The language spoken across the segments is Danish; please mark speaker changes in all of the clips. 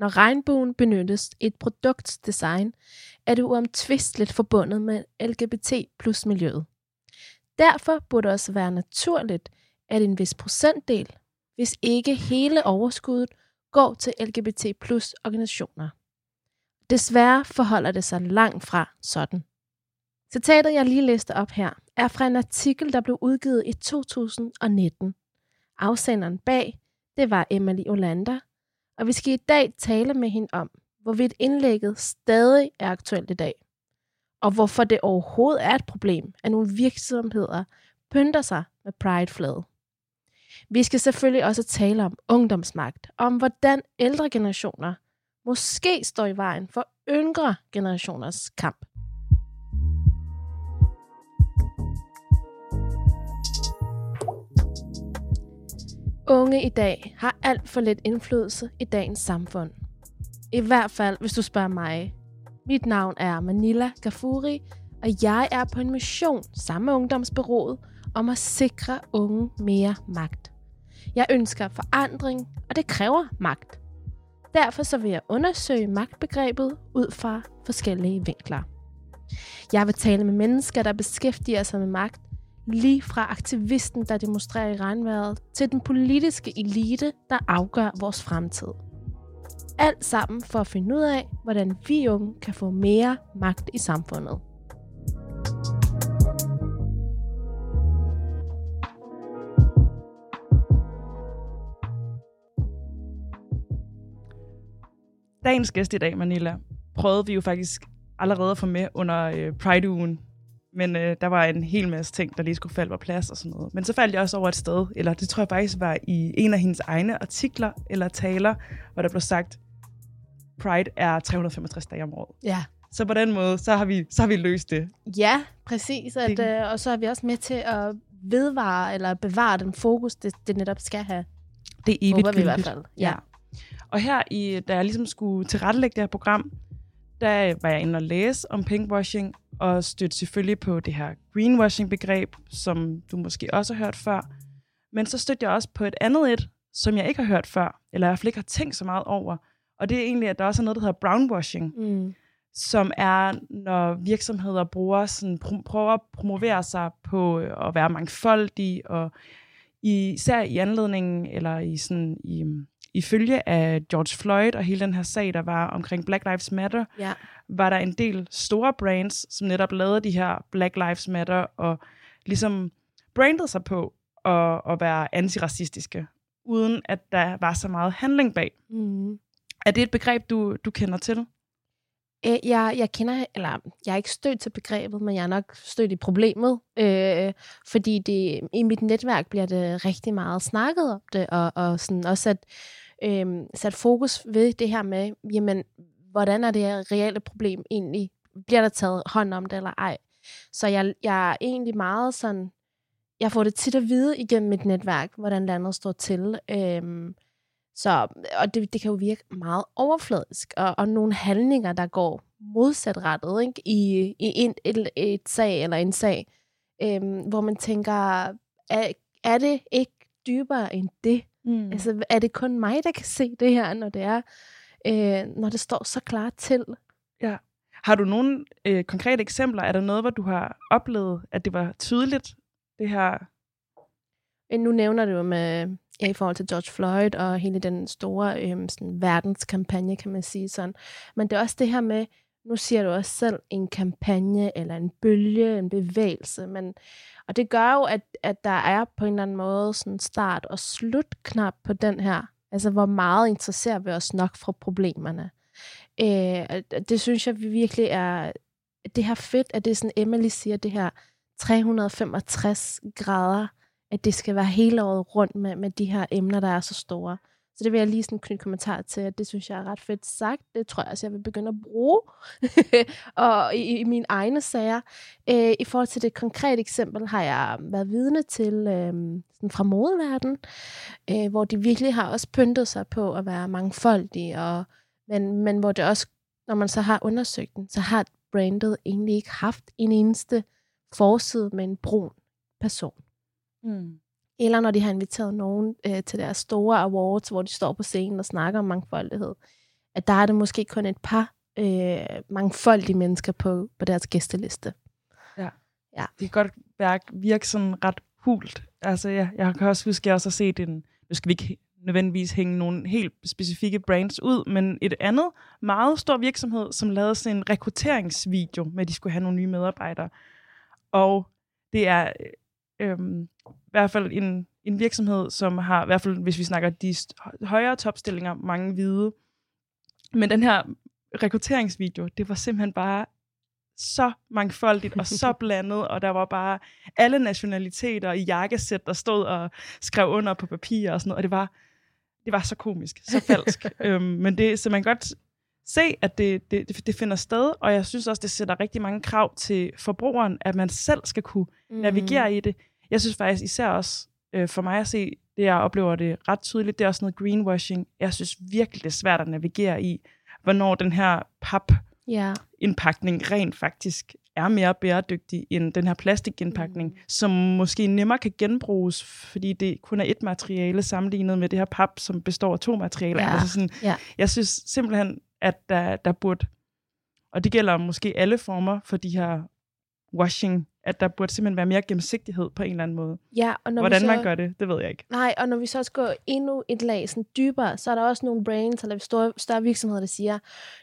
Speaker 1: Når regnbuen benyttes i et produktdesign, er det uomtvisteligt forbundet med LGBT plus miljøet. Derfor burde det også være naturligt, at en vis procentdel, hvis ikke hele overskuddet, går til LGBT plus organisationer. Desværre forholder det sig langt fra sådan. Citatet, jeg lige læste op her, er fra en artikel, der blev udgivet i 2019. Afsenderen bag, det var Emily Olander, og vi skal i dag tale med hende om, hvorvidt indlægget stadig er aktuelt i dag, og hvorfor det overhovedet er et problem, at nogle virksomheder pynter sig med Pride-flaget. Vi skal selvfølgelig også tale om ungdomsmagt, om hvordan ældre generationer måske står i vejen for yngre generationers kamp. Unge i dag har alt for lidt indflydelse i dagens samfund. I hvert fald, hvis du spørger mig. Mit navn er Manila Gafuri, og jeg er på en mission sammen med Ungdomsbyrået om at sikre unge mere magt. Jeg ønsker forandring, og det kræver magt. Derfor så vil jeg undersøge magtbegrebet ud fra forskellige vinkler. Jeg vil tale med mennesker, der beskæftiger sig med magt, lige fra aktivisten, der demonstrerer i regnvejret, til den politiske elite, der afgør vores fremtid. Alt sammen for at finde ud af, hvordan vi unge kan få mere magt i samfundet.
Speaker 2: Dagens gæst i dag, Manila, prøvede vi jo faktisk allerede at få med under øh, Pride-ugen. Men øh, der var en hel masse ting, der lige skulle falde på plads og sådan noget. Men så faldt jeg også over et sted, eller det tror jeg faktisk var i en af hendes egne artikler eller taler, hvor der blev sagt, Pride er 365 dage om året.
Speaker 1: Ja.
Speaker 2: Så på den måde, så har vi, så har vi løst det.
Speaker 1: Ja, præcis. At, øh, og så er vi også med til at vedvare eller bevare den fokus, det, det netop skal have.
Speaker 2: Det er evigt
Speaker 1: Håber vi i hvert fald. Ja.
Speaker 2: Og her, i, da jeg ligesom skulle tilrettelægge det her program, der var jeg inde og læse om pinkwashing, og stødte selvfølgelig på det her greenwashing-begreb, som du måske også har hørt før. Men så stødte jeg også på et andet et, som jeg ikke har hørt før, eller i hvert fald ikke har tænkt så meget over. Og det er egentlig, at der også er noget, der hedder brownwashing,
Speaker 1: Mm.
Speaker 2: som er, når virksomheder bruger sådan, pr- prøver at promovere sig på øh, at være mangfoldige, og især i anledningen, eller i sådan, i, i følge af George Floyd og hele den her sag, der var omkring Black Lives Matter,
Speaker 1: Ja.
Speaker 2: var der en del store brands, som netop lavede de her Black Lives Matter, og ligesom brandede sig på at, at være antiracistiske, uden at der var så meget handling bag.
Speaker 1: Mm.
Speaker 2: Er det et begreb, du, du kender til?
Speaker 1: Øh, Jeg, jeg kender, eller jeg er ikke stødt til begrebet, men jeg er nok stødt i problemet, øh, fordi det, i mit netværk bliver det rigtig meget snakket om det, og, og sådan også sat, øh, sat fokus ved det her med, jamen, hvordan er det her reelle problem egentlig? Bliver der taget hånd om det eller ej? Så jeg, jeg er egentlig meget sådan, jeg får det tit at vide igennem mit netværk, hvordan landet står til. Øh, så, og det, det kan jo virke meget overfladisk, og, og nogle handlinger, der går modsatrettet ikke? i, i en, et, et sag eller en sag, øhm, hvor man tænker, er, er det ikke dybere end det?
Speaker 2: Mm.
Speaker 1: Altså, er det kun mig, der kan se det her, når det er, øh, når det står så klart til?
Speaker 2: Har du nogle øh, konkrete eksempler? Er der noget, hvor du har oplevet, at det var tydeligt, det her?
Speaker 1: Men nu nævner du jo med, ja, i forhold til George Floyd og hele den store øhm, sådan, verdenskampagne, kan man sige sådan. Men det er også det her med, nu siger du også selv, en kampagne eller en bølge, en bevægelse. Men, og det gør jo, at, at der er på en eller anden måde sådan start- og slutknap på den her. Altså, hvor meget interesserer vi os nok fra problemerne. Øh, det synes jeg virkelig er, det her fedt, at det er sådan, Emily siger, det her 365 grader at det skal være hele året rundt med, med de her emner, der er så store. Så det vil jeg lige sådan knytte kommentar til, at det synes jeg er ret fedt sagt. Det tror jeg også, jeg vil begynde at bruge og i, i mine egne sager. Øh, I forhold til det konkrete eksempel har jeg været vidne til øh, sådan fra modeverdenen, øh, hvor de virkelig har også pyntet sig på at være mangfoldige, og, men, men hvor det også, når man så har undersøgt den, så har brandet egentlig ikke haft en eneste forside med en brun person.
Speaker 2: Mm.
Speaker 1: Eller når de har inviteret nogen øh, til deres store awards, hvor de står på scenen og snakker om mangfoldighed. at der er det måske kun et par øh, mangfoldige mennesker på, på deres gæsteliste.
Speaker 2: Det kan godt virke, virke sådan ret hult. Altså, ja, jeg kan også huske, at jeg også har set en, nu skal vi ikke nødvendigvis hænge nogle helt specifikke brands ud, men et andet meget stor virksomhed, som lavede sådan en rekrutteringsvideo med, at de skulle have nogle nye medarbejdere. Og det er øh, øh, i hvert fald en, en virksomhed, som har, i hvert fald hvis vi snakker de højere topstillinger, mange hvide. Men den her rekrutteringsvideo, det var simpelthen bare så mangfoldigt og så blandet, og der var bare alle nationaliteter i jakkesæt, der stod og skrev under på papir og sådan noget, og det var, det var så komisk, så falsk. øhm, men det, så man kan godt se, at det, det, det finder sted, og jeg synes også, det sætter rigtig mange krav til forbrugeren, at man selv skal kunne mm. navigere i det. Jeg synes faktisk især også, øh, for mig at se, det jeg oplever det ret tydeligt, det er også noget greenwashing. Jeg synes virkelig, det er svært at navigere i, hvornår den her pap
Speaker 1: Ja.
Speaker 2: indpakning rent faktisk er mere bæredygtig end den her plastikindpakning, mm. som måske nemmere kan genbruges, fordi det kun er et materiale sammenlignet med det her pap, som består af to materialer.
Speaker 1: Ja.
Speaker 2: Altså sådan,
Speaker 1: Ja.
Speaker 2: Jeg synes simpelthen, at der, der burde, og det gælder måske alle former for de her washing, at der burde simpelthen være mere gennemsigtighed på en eller anden måde.
Speaker 1: ja og når
Speaker 2: Hvordan
Speaker 1: så,
Speaker 2: man gør det, det ved jeg ikke.
Speaker 1: Nej, og når vi så også går endnu et lag sådan dybere, så er der også nogle brands eller store, større virksomheder, der siger,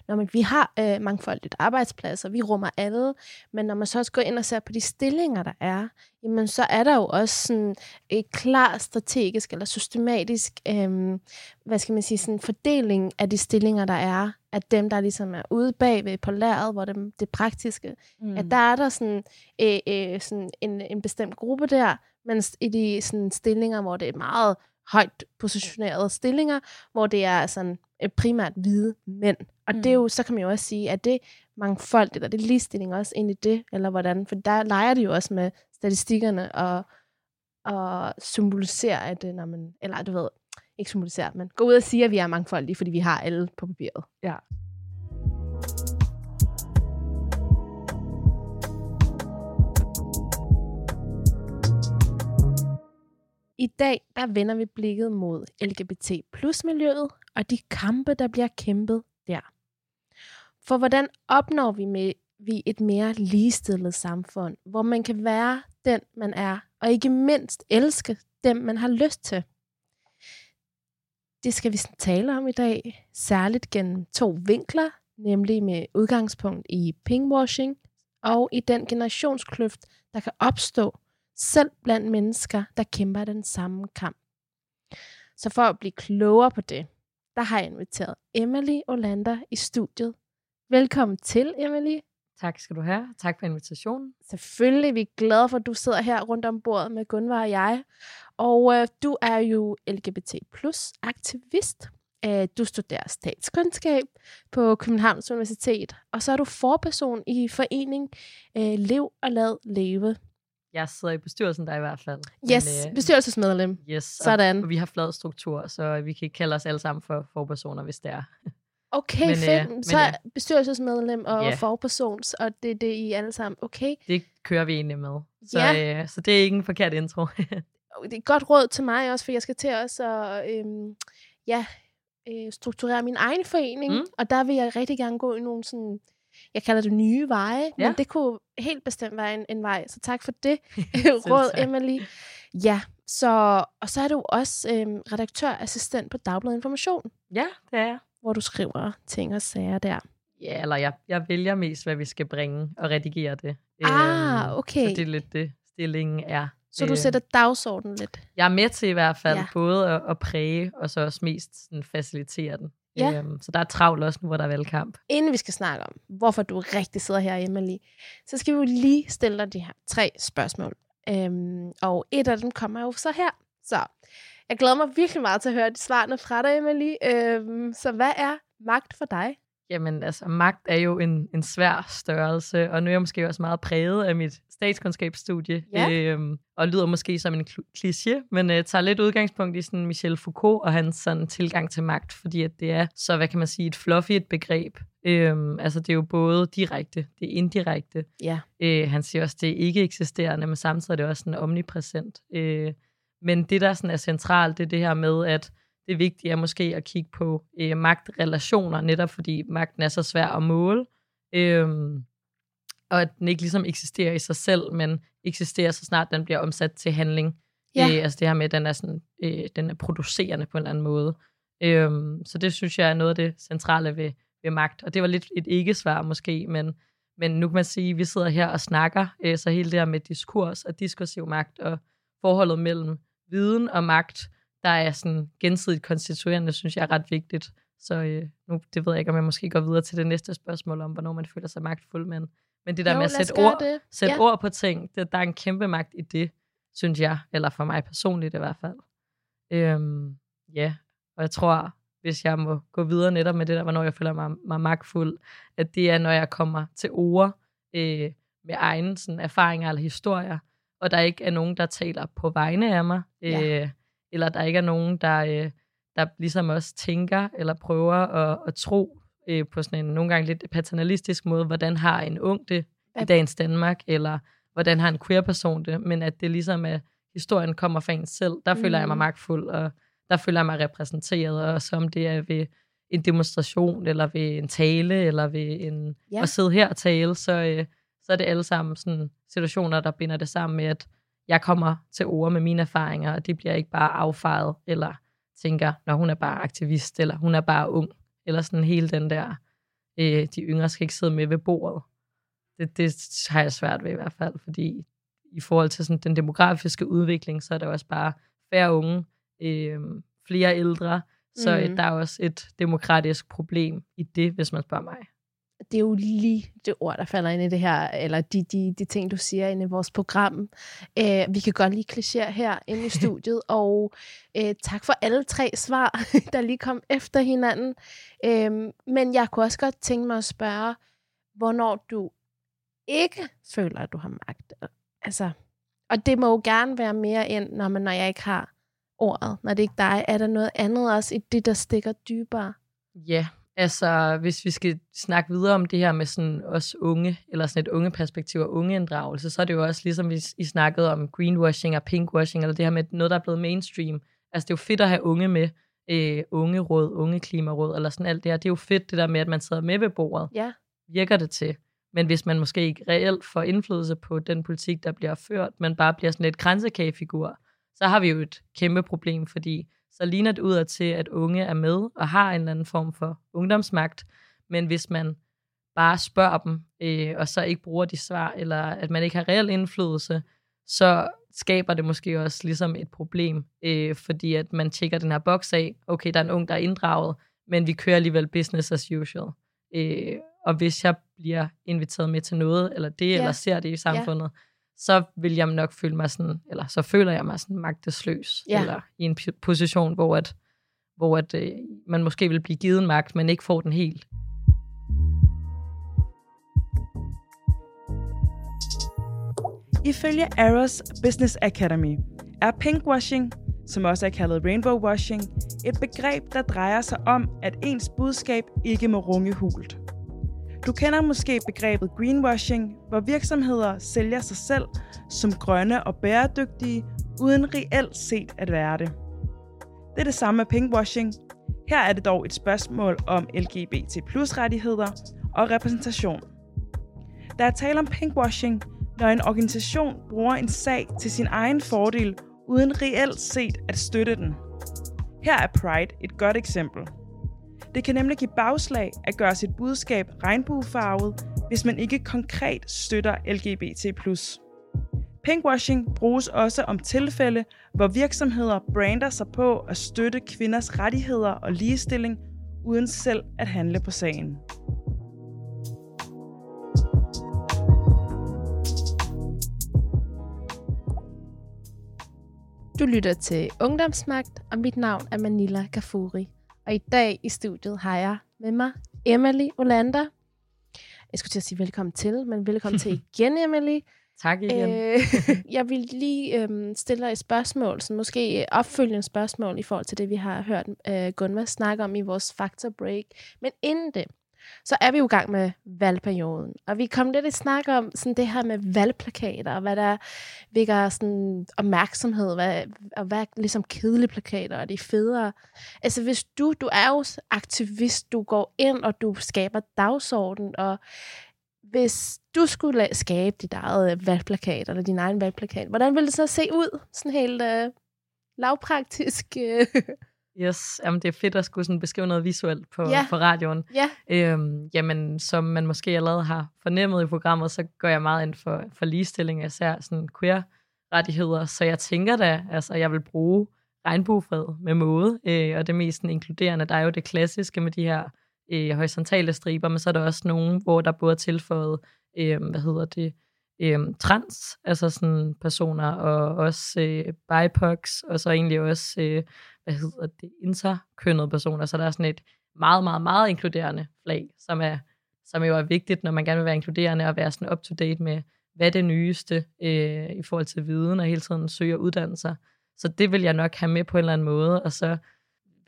Speaker 1: når man, vi har øh, mangfoldigt arbejdspladser, vi rummer alle, men når man så også går ind og ser på de stillinger, der er, jamen så er der jo også sådan et klar strategisk eller systematisk, øh, hvad skal man sige, sådan fordeling af de stillinger, der er, af dem, der ligesom er ude bagved på lærret, hvor det, det praktiske,
Speaker 2: Mm.
Speaker 1: at der er der sådan, øh, øh, sådan en, en bestemt gruppe der, mens i de sådan, stillinger, hvor det er meget højt positionerede stillinger, hvor det er sådan øh, primært hvide mænd. Og mm. det er jo, så kan man jo også sige, at det mangfoldigt, og det er ligestilling også ind i det, eller hvordan? For der leger det jo også med statistikkerne og, og symboliserer, at det, når man, eller du ved, ikke symboliserer, men gå ud og sige, at vi er mangfoldige, fordi vi har alle på papiret.
Speaker 2: Ja.
Speaker 1: I dag der vender vi blikket mod LGBT plus miljøet og de kampe, der bliver kæmpet der. For hvordan opnår vi med vi et mere ligestillet samfund, hvor man kan være den, man er, og ikke mindst elske dem, man har lyst til? Det skal vi tale om i dag, særligt gennem to vinkler, nemlig med udgangspunkt i pinkwashing og i den generationskløft, der kan opstå selv blandt mennesker, der kæmper den samme kamp. Så for at blive klogere på det, der har jeg inviteret Emily Olander i studiet. Velkommen til, Emily.
Speaker 3: Tak skal du have. Tak for invitationen.
Speaker 1: Selvfølgelig, vi er glade for, at du sidder her rundt om bordet med Gunvar og jeg. Og øh, du er jo LGBT plus aktivist. Øh, du studerer statskundskab på Københavns Universitet, og så er du forperson i forening øh, Lev og Lad Leve.
Speaker 3: Jeg sidder i bestyrelsen der i hvert fald.
Speaker 1: Yes,
Speaker 3: Men, øh,
Speaker 1: bestyrelsesmedlem.
Speaker 3: yes,
Speaker 1: Sådan.
Speaker 3: Og, og vi har flad struktur, så vi kan ikke kalde os alle sammen for forpersoner, hvis det er.
Speaker 1: Okay,
Speaker 3: Men, øh,
Speaker 1: fedt.
Speaker 3: men,
Speaker 1: så er
Speaker 3: øh,
Speaker 1: bestyrelsesmedlem og
Speaker 3: ja.
Speaker 1: forpersons, og det er det, I alle sammen. Okay,
Speaker 3: Det kører vi egentlig med. Så,
Speaker 1: Ja.
Speaker 3: øh, så det er ikke en forkert intro.
Speaker 1: Det er et godt råd til mig også, for jeg skal til også at øhm, ja, øh, strukturere min egen forening,
Speaker 3: Mm.
Speaker 1: og der vil jeg rigtig gerne gå i nogle sådan, jeg kalder det nye veje, ja.
Speaker 3: Ja.
Speaker 1: men det kunne helt bestemt være en, en vej, så tak for det råd,
Speaker 3: tak.
Speaker 1: Emily. Ja, så, og så er du også øhm, redaktørassistent på Dagbladet Information,
Speaker 3: ja, det er jeg.
Speaker 1: Hvor du skriver ting og sager der.
Speaker 3: Ja, eller jeg, jeg vælger mest, hvad vi skal bringe og redigere det.
Speaker 1: Ah,
Speaker 3: Øhm,
Speaker 1: okay.
Speaker 3: Så det er lidt det, stillingen er.
Speaker 1: Så du
Speaker 3: Øh,
Speaker 1: sætter dagsordenen lidt.
Speaker 3: Jeg er med til i hvert fald
Speaker 1: ja.
Speaker 3: både at, at præge, og så også mest sådan, facilitere den.
Speaker 1: Ja.
Speaker 3: Øhm, så der er travlt også nu, hvor der er valgkamp.
Speaker 1: inden vi skal snakke om, hvorfor du rigtig sidder her, Emily, så skal vi jo lige stille dig de her tre spørgsmål. Øhm, og et af dem kommer jo så her. Så jeg glæder mig virkelig meget til at høre de svarene fra dig, Emily. Øhm, så hvad er magt for dig?
Speaker 3: Jamen, altså, magt er jo en, en svær størrelse, og nu er jeg måske også meget præget af mit statskundskabsstudie,
Speaker 1: Ja.
Speaker 3: øhm, og lyder måske som en kl- kliché, men øh, tager lidt udgangspunkt i sådan Michel Foucault og hans sådan tilgang til magt, fordi at det er så, hvad kan man sige, et fluffy et begreb. Øhm, altså, det er jo både direkte, det er indirekte.
Speaker 1: Ja.
Speaker 3: Øh, han siger også, det er ikke eksisterende, men samtidig er det også sådan omnipræsent. Øh, men det, der sådan er centralt, det er det her med, at det vigtige er måske at kigge på øh, magtrelationer, netop fordi magten er så svær at måle. Øh, og at den ikke ligesom eksisterer i sig selv, men eksisterer så snart den bliver omsat til handling. Ja. Øh, altså det her med, at den er, sådan, øh, den er producerende på en eller anden måde. Øh, så det synes jeg er noget af det centrale ved, ved magt. Og det var lidt et ikke-svar måske, men, men nu kan man sige, at vi sidder her og snakker, øh, så hele det her med diskurs og diskursiv magt og forholdet mellem viden og magt, der er sådan gensidigt konstituerende, synes jeg er ret vigtigt. Så øh, nu, det ved jeg ikke, om jeg måske går videre til det næste spørgsmål om, hvornår man føler sig magtfuld, men, men det der
Speaker 1: Jo,
Speaker 3: med at sætte, ord,
Speaker 1: det.
Speaker 3: sætte
Speaker 1: Ja.
Speaker 3: ord på ting, det, der er en kæmpe magt i det, synes jeg, eller for mig personligt i hvert fald. Øhm, ja, og jeg tror, hvis jeg må gå videre netop med det der, hvornår jeg føler mig, mig magtfuld, at det er, når jeg kommer til ord øh, med egne sådan, erfaringer eller historier, og der ikke er nogen, der taler på vegne af mig, øh,
Speaker 1: Ja.
Speaker 3: eller der ikke er nogen, der, øh, der ligesom også tænker eller prøver at, at tro øh, på sådan en nogle gange lidt paternalistisk måde, hvordan har en ung det i dagens Danmark, eller hvordan har en queer person det, men at det ligesom er, historien kommer fra en selv, der mm. føler jeg mig
Speaker 1: Mm.
Speaker 3: magtfuld, og der føler jeg mig repræsenteret, og som det er ved en demonstration, eller ved en tale, eller ved en,
Speaker 1: ja.
Speaker 3: at sidde her og tale, så, øh, så er det alle sammen sådan situationer, der binder det sammen med, at jeg kommer til ord med mine erfaringer, og det bliver ikke bare affejet, eller tænker, når hun er bare aktivist, eller hun er bare ung, eller sådan hele den der, øh, de yngre skal ikke sidde med ved bordet. Det, det har jeg svært ved i hvert fald, fordi i forhold til sådan den demografiske udvikling, så er der også bare færre unge, øh, flere ældre, så
Speaker 1: Mm.
Speaker 3: mm. der er også et demokratisk problem i det, hvis man spørger mig.
Speaker 1: Det er jo lige det ord, der falder ind i det her, eller de, de, de ting, du siger inde i vores program. Øh, vi kan godt lige klichere her inde i studiet, og øh, tak for alle tre svar, der lige kom efter hinanden. Øh, men jeg kunne også godt tænke mig at spørge, hvornår du ikke føler, at du har magt. Altså, og det må jo gerne være mere end, når, man, når jeg ikke har ordet, når det ikke er dig. Er der noget andet også i det, der stikker dybere?
Speaker 3: Ja, altså hvis vi skal snakke videre om det her med sådan os unge, eller sådan et unge perspektiv og ungeinddragelse, så er det jo også ligesom, vi I snakkede om greenwashing og pinkwashing, eller det her med noget, der er blevet mainstream. Altså det er jo fedt at have unge med, øh, unge råd, unge klimaråd, eller sådan alt det her. Det er jo fedt det der med, at man sidder med ved bordet.
Speaker 1: Ja.
Speaker 3: Virker det til. Men hvis man måske ikke reelt får indflydelse på den politik, der bliver ført, men bare bliver sådan lidt kransekagefigur, så har vi jo et kæmpe problem, fordi så ligner det ud af til, at unge er med og har en eller anden form for ungdomsmagt. Men hvis man bare spørger dem, øh, og så ikke bruger de svar, eller at man ikke har reel indflydelse, så skaber det måske også ligesom et problem, øh, fordi at man tjekker den her boks af, okay, der er en ung, der er inddraget, men vi kører alligevel business as usual. Øh, og hvis jeg bliver inviteret med til noget, eller det,
Speaker 1: Ja.
Speaker 3: ja. eller ser det i samfundet, så vil jeg nok føle mig sådan, eller så føler jeg mig sådan magtesløs,
Speaker 1: Ja.
Speaker 3: eller i en position, hvor at, hvor at øh, man måske vil blive givet en magt, men ikke får den helt.
Speaker 2: Ifølge Aros Business Academy er pinkwashing, som også er kaldet rainbow washing, et begreb, der drejer sig om, at ens budskab ikke må runge hult. Du kender måske begrebet greenwashing, hvor virksomheder sælger sig selv som grønne og bæredygtige, uden reelt set at være det. Det er det samme med pinkwashing. Her er det dog et spørgsmål om LGBT plus rettigheder og repræsentation. Der er tale om pinkwashing, når en organisation bruger en sag til sin egen fordel, uden reelt set at støtte den. Her er Pride et godt eksempel. Det kan nemlig give bagslag at gøre sit budskab regnbuefarvet, hvis man ikke konkret støtter LGBT+. Pinkwashing bruges også om tilfælde, hvor virksomheder brander sig på at støtte kvinders rettigheder og ligestilling, uden selv at handle på sagen.
Speaker 1: Du lytter til Ungdomsmagt, og mit navn er Manila Gafuri. Og i dag i studiet har jeg med mig Emily Olander. Jeg skulle til at sige velkommen til, men velkommen til igen, Emily.
Speaker 3: Tak igen. Øh,
Speaker 1: Øh, jeg vil lige øhm, stille dig et spørgsmål, så måske opfølgende spørgsmål i forhold til det, vi har hørt øh, Gunvar snakke om i vores Factor Break. Men inden det, så er vi jo i gang med valgperioden. Og vi kom lidt i snak om sådan det her med valgplakater, og hvad der vækker sådan opmærksomhed, hvad, og hvad er ligesom kedelige plakater, og de federe. Altså hvis du, du er jo aktivist, du går ind, og du skaber dagsorden, og hvis du skulle skabe dit eget øh, valgplakat, eller din egen valgplakat, hvordan ville det så se ud? Sådan helt øh, lavpraktisk. Øh.
Speaker 3: Yes, jamen det er fedt at skulle sådan beskrive noget visuelt på,
Speaker 1: Ja.
Speaker 3: på radioen.
Speaker 1: Ja.
Speaker 3: Øhm, jamen, som man måske allerede har fornemmet i programmet, så går jeg meget ind for, for ligestilling, især sådan queer-rettigheder. Så jeg tænker da, altså jeg vil bruge regnbuefred med måde, øh, og det mest sådan, inkluderende. Der er jo det klassiske med de her øh, horisontale striber, men så er der også nogle, hvor der både er tilføjet, øh, hvad hedder det, øh, trans, altså sådan personer, og også øh, BIPOX, og så egentlig også, øh, hvad hedder det, interkønnede personer. Så der er sådan et meget, meget, meget inkluderende flag, som, er, som jo er vigtigt, når man gerne vil være inkluderende og være sådan up-to-date med, hvad det nyeste øh, i forhold til viden, og hele tiden søge at uddanne sig. Så det vil jeg nok have med på en eller anden måde, og så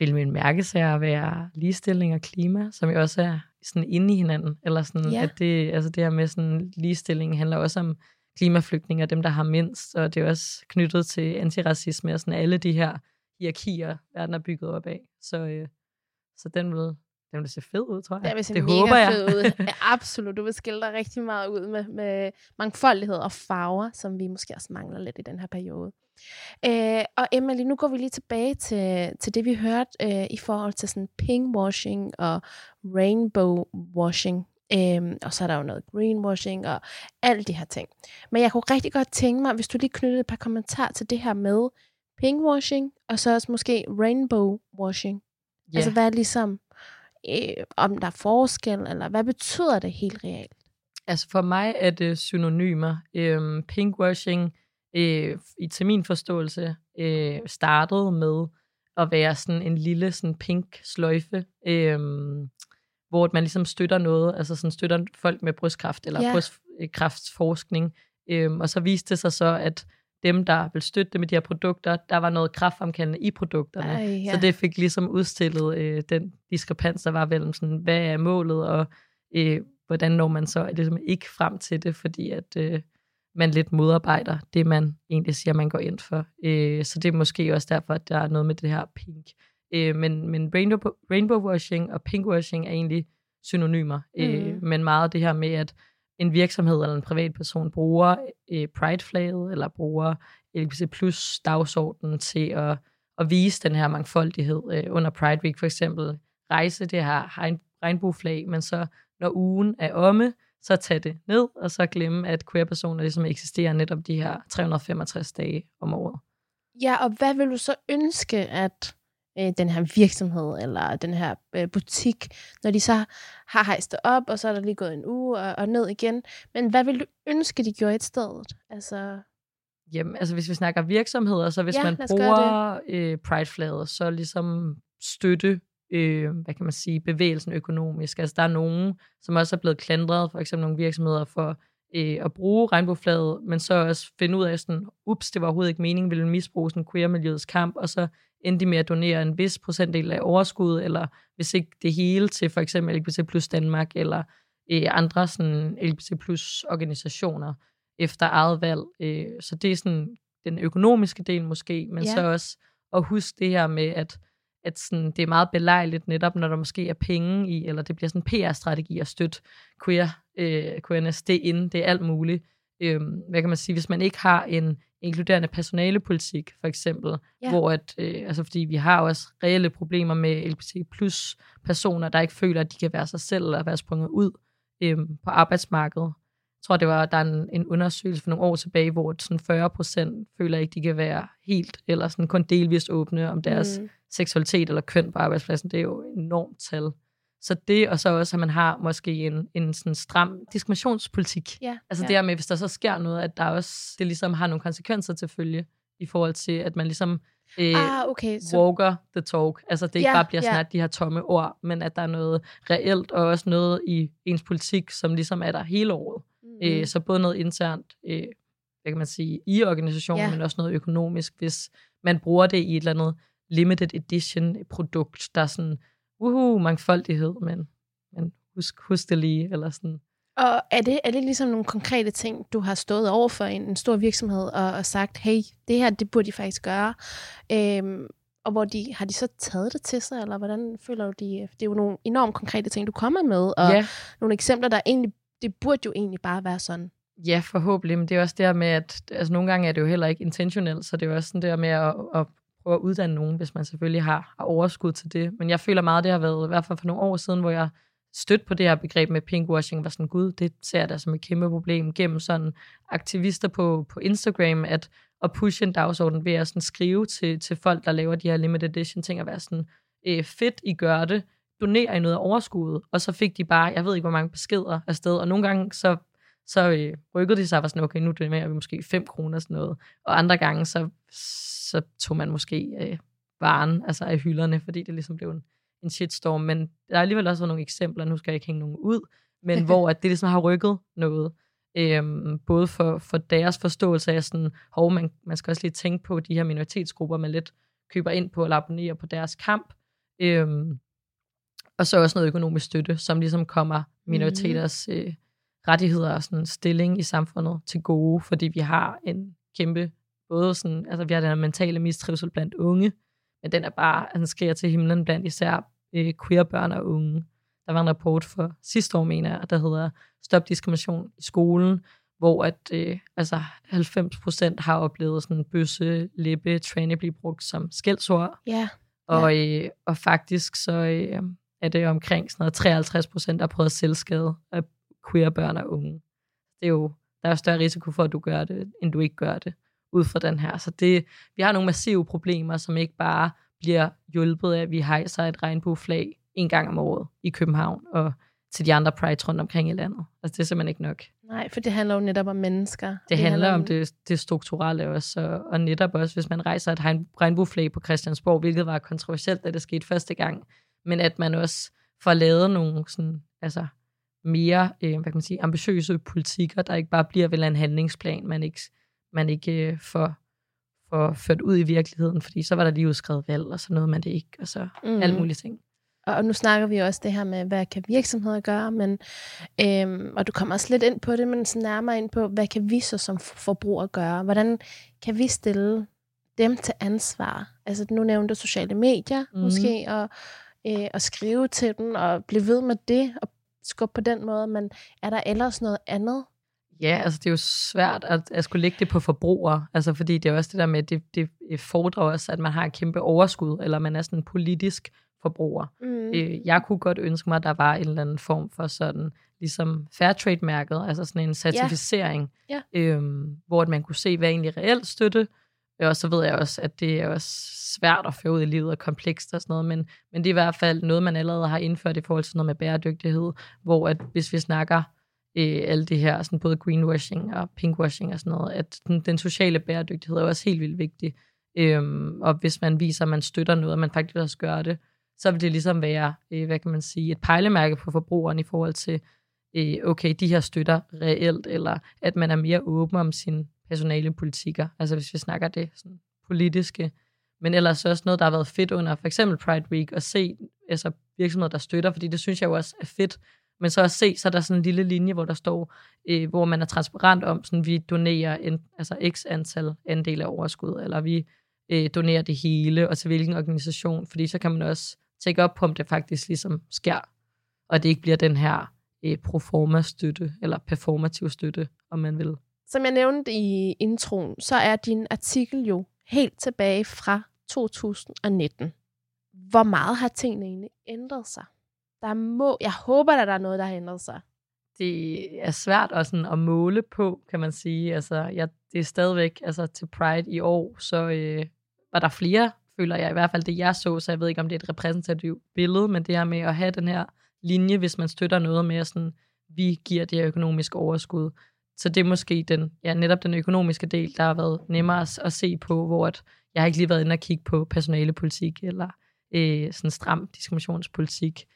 Speaker 3: vil min mærkesager være ligestilling og klima, som jo også er sådan inde i hinanden, eller sådan,
Speaker 1: Ja.
Speaker 3: at det, altså det her med sådan ligestilling handler også om klimaflygtninge og dem, der har mindst, og det er også knyttet til antiracisme og sådan alle de her hierarkier, verden er bygget op af. Så, øh, så den vil, den vil se fed ud, tror jeg.
Speaker 1: Det vil se
Speaker 3: det
Speaker 1: mega
Speaker 3: håber jeg.
Speaker 1: fed ud. Ja, absolut. Du vil skille dig rigtig meget ud med, med mangfoldighed og farver, som vi måske også mangler lidt i den her periode. Øh, og Emily, nu går vi lige tilbage til, til det, vi hørte øh, i forhold til sådan pinkwashing og rainbow washing. Øhm, og så er der jo noget greenwashing og alle de her ting. Men jeg kunne rigtig godt tænke mig, hvis du lige knyttede et par kommentarer til det her med pinkwashing, og så også måske rainbow washing.
Speaker 3: Ja.
Speaker 1: Altså hvad er ligesom, øh, om der er forskel, eller hvad betyder det helt reelt?
Speaker 3: Altså for mig er det synonymer. Øhm, pinkwashing, øh, i, til min forståelse, øh, startede med at være sådan en lille sådan pink sløjfe, øh, hvor man ligesom støtter noget, altså sådan støtter folk med brystkræft eller yeah. brystkræftforskning. Øh, og så viste det sig så, at dem, der vil støtte med de her produkter, der var noget kraftfremkaldende i produkterne.
Speaker 1: Ej, ja.
Speaker 3: Så det fik ligesom udstillet øh, den diskrepans, der var mellem sådan, hvad er målet, og øh, hvordan når man så ligesom ikke frem til det, fordi at øh, man lidt modarbejder det, man egentlig siger, man går ind for. Øh, så det er måske også derfor, at der er noget med det her pink. Øh, men men rainbow, rainbow washing og pinkwashing er egentlig synonymer. Mm. Øh, men meget det her med, at en virksomhed eller en privatperson bruger øh, Pride-flaget, eller bruger LGBT plus dagsordenen til at, at vise den her mangfoldighed øh, under Pride Week for eksempel. Rejse det her regn- regnbueflag, men så når ugen er omme, så tage det ned, og så glemme, at queer-personer ligesom eksisterer netop de her 365 dage om året.
Speaker 1: Ja, og hvad vil du så ønske, at øh, den her virksomhed eller den her øh, butik, når de så har hejst det op, og så er der lige gået en uge og, og ned igen, men hvad vil du ønske, de gjorde et sted? Altså,
Speaker 3: Jamen, altså hvis vi snakker virksomheder, så hvis
Speaker 1: Ja,
Speaker 3: man bruger øh, Pride-flaget, så ligesom støtte, øh, hvad kan man sige, bevægelsen økonomisk. Altså der er nogen, som også er blevet klandret, for eksempel nogle virksomheder for øh, at bruge regnbueflaget, men så også finde ud af sådan, ups, det var overhovedet ikke meningen, ville misbruge sådan queer-miljøets kamp, og så endte de med at donere en vis procentdel af overskud, eller hvis ikke det hele til for eksempel LGBT plus Danmark, eller øh, andre sådan LGBT plus organisationer efter eget valg. Øh, så det er sådan den økonomiske del måske, men
Speaker 1: Ja.
Speaker 3: så også at huske det her med, at, at sådan, det er meget belejligt netop, når der måske er penge i, eller det bliver sådan en PR-strategi at støtte queer, øh, queerness, det er inde, det er alt muligt. Øh, hvad kan man sige, hvis man ikke har en inkluderende personalepolitik, for eksempel,
Speaker 1: ja.
Speaker 3: hvor at, øh, altså fordi vi har også reelle problemer med LGBT plus personer, der ikke føler, at de kan være sig selv eller være sprunget ud øh, på arbejdsmarkedet. Jeg tror, det var, der er en, en undersøgelse for nogle år tilbage, hvor sådan 40 procent føler ikke, de kan være helt eller sådan kun delvist åbne om deres
Speaker 1: Mm.
Speaker 3: Seksualitet eller køn på arbejdspladsen. Det er jo enormt tal. Så det, og så også, at man har måske en, en sådan stram diskriminationspolitik.
Speaker 1: Ja,
Speaker 3: Altså
Speaker 1: ja.
Speaker 3: det her med, hvis der så sker noget, at der også, det ligesom har nogle konsekvenser til følge, i forhold til, at man ligesom øh,
Speaker 1: Ah, okay. Så,
Speaker 3: walker the talk. Altså det ikke
Speaker 1: Ja,
Speaker 3: bare bliver sådan,
Speaker 1: ja.
Speaker 3: at de her tomme ord, men at der er noget reelt, og også noget i ens politik, som ligesom er der hele året.
Speaker 1: mm.
Speaker 3: Øh, så både noget internt, øh, hvad kan man sige, i organisationen,
Speaker 1: ja.
Speaker 3: men også noget økonomisk, hvis man bruger det i et eller andet limited edition produkt, der er sådan, uhu, mangfoldighed, men, men husk, husk det lige, eller sådan.
Speaker 1: Og er det, er det ligesom nogle konkrete ting, du har stået over for en, en stor virksomhed og, og sagt, hey, det her, det burde de faktisk gøre? Øhm, og hvor de, har de så taget det til sig, eller hvordan føler du de? Det er jo nogle enormt konkrete ting, du kommer med, og
Speaker 3: Ja.
Speaker 1: nogle eksempler, der egentlig, det burde jo egentlig bare være sådan.
Speaker 3: Ja, forhåbentlig, men det er også der med, at altså, nogle gange er det jo heller ikke intentionelt, så det er jo også sådan der med at, at prøve at uddanne nogen, hvis man selvfølgelig har, har overskud til det. Men jeg føler meget, det har været, i hvert fald for nogle år siden, hvor jeg stødt på det her begreb med pinkwashing, var sådan, gud, det ser jeg da som et kæmpe problem gennem sådan aktivister på, på Instagram, at at pushe en dagsorden ved at sådan skrive til, til folk, der laver de her limited edition ting, og være sådan, øh, fedt, I gør det, donerer I noget af overskuddet, og så fik de bare, jeg ved ikke, hvor mange beskeder afsted, og nogle gange så så øh, rykkede de sig og var sådan, okay, nu donerer vi måske 5 kroner sådan noget. Og andre gange, så, så tog man måske øh, varen altså af hylderne, fordi det ligesom blev en, en shitstorm. Men der er alligevel også nogle eksempler, nu skal jeg ikke hænge nogen ud, men hvor at det ligesom har rykket noget. Øhm, både for, for deres forståelse af sådan, hov, man, man skal også lige tænke på de her minoritetsgrupper, man lidt køber ind på eller abonnerer på deres kamp. Øhm, og så også noget økonomisk støtte, som ligesom kommer minoriteters øh, rettigheder og sådan stilling i samfundet til gode, fordi vi har en kæmpe, både sådan, altså vi har den her mentale mistrivsel blandt unge, men den er bare, altså, den skriger til himlen blandt især øh, queer børn og unge. Der var en rapport for sidste år, mener jeg, der hedder Stop diskrimination i skolen, hvor at, øh, altså 90 procent har oplevet sådan bøsse, lippe, træne blive brugt som skældsord,
Speaker 1: Ja,
Speaker 3: og, øh, og faktisk så øh, er det omkring sådan noget 53 procent, der har prøvet selvskade af queer børn og unge. Det er jo, der er større risiko for, at du gør det, end du ikke gør det, ud fra den her. Så det, vi har nogle massive problemer, som ikke bare bliver hjulpet af, at vi hejser et regnbueflag en gang om året i København, og til de andre prides rundt omkring i landet. Altså, det er simpelthen ikke nok.
Speaker 1: nej, for det handler jo netop om mennesker.
Speaker 3: Det handler om det, det strukturelle også, og, og netop også, hvis man rejser et regn- regnbueflag på Christiansborg, hvilket var kontroversielt, da det skete første gang, men at man også får lavet nogle sådan, altså, mere øh, hvad kan man sige, ambitiøse politikker, der ikke bare bliver vel en handlingsplan, man ikke, man ikke øh, får, får ført ud i virkeligheden, fordi så var der lige udskrevet valg, og så noget man det ikke, og så
Speaker 1: Mm.
Speaker 3: alle mulige ting.
Speaker 1: Og, nu snakker vi også det her med, hvad kan virksomheder gøre, men, øhm, og du kommer også lidt ind på det, men så nærmere ind på, hvad kan vi så som for- forbrugere gøre? Hvordan kan vi stille dem til ansvar? Altså nu nævnte du sociale medier mm. Måske, og, øh, og skrive til dem, og blive ved med det, og skubbe på den måde, men er der ellers noget andet?
Speaker 3: Ja, altså det er jo svært at, at skulle lægge det på forbrugere, altså fordi det er også det der med, at det, det fordrer også, at man har et kæmpe overskud, eller man er sådan en politisk forbruger.
Speaker 1: Mm.
Speaker 3: Øh, jeg kunne godt ønske mig, at der var en eller anden form for sådan, ligesom Fairtrade-mærket, altså sådan en certificering,
Speaker 1: Ja.
Speaker 3: Øhm, hvor at man kunne se, hvad egentlig reelt støtte, Øh, og så ved jeg også, at det er også svært at føre ud i livet og komplekst og sådan noget, men, men det er i hvert fald noget, man allerede har indført i forhold til noget med bæredygtighed, hvor at hvis vi snakker øh, alle det her, sådan både greenwashing og pinkwashing og sådan noget, at den, den sociale bæredygtighed er også helt vildt vigtig. Øhm, og hvis man viser, at man støtter noget, og man faktisk også gør det, så vil det ligesom være, øh, hvad kan man sige, et pejlemærke på forbrugeren i forhold til, øh, okay, de her støtter reelt, eller at man er mere åben om sine personale politikker, altså hvis vi snakker det sådan politiske, men ellers også noget, der har været fedt under for eksempel Pride Week, at se altså virksomheder, der støtter, fordi det synes jeg jo også er fedt, men så at se, så er der sådan en lille linje, hvor der står, øh, hvor man er transparent om, sådan vi donerer en, altså x antal andel af overskud, eller vi øh, donerer det hele, og til hvilken organisation, fordi så kan man også tjekke op på, om det faktisk ligesom sker, og det ikke bliver den her øh, proforma støtte, eller performativ støtte, om man vil.
Speaker 1: Som jeg nævnte i introen, så er din artikel jo helt tilbage fra 2019. Hvor meget har tingene egentlig ændret sig? Der må, jeg håber, at der er noget, der har ændret sig.
Speaker 3: det er svært at, sådan, at måle på, kan man sige. Altså, jeg, det er stadigvæk, altså til Pride i år, så øh, var der flere, føler jeg i hvert fald det, jeg så, så jeg ved ikke, om det er et repræsentativt billede, men det her med at have den her linje, hvis man støtter noget med, sådan, vi giver det her økonomiske overskud. Så det er måske den, ja, netop den økonomiske del, der har været nemmere at, at se på, hvor at, jeg har ikke lige været inde og kigge på personalepolitik eller øh, sådan stram diskriminationspolitik.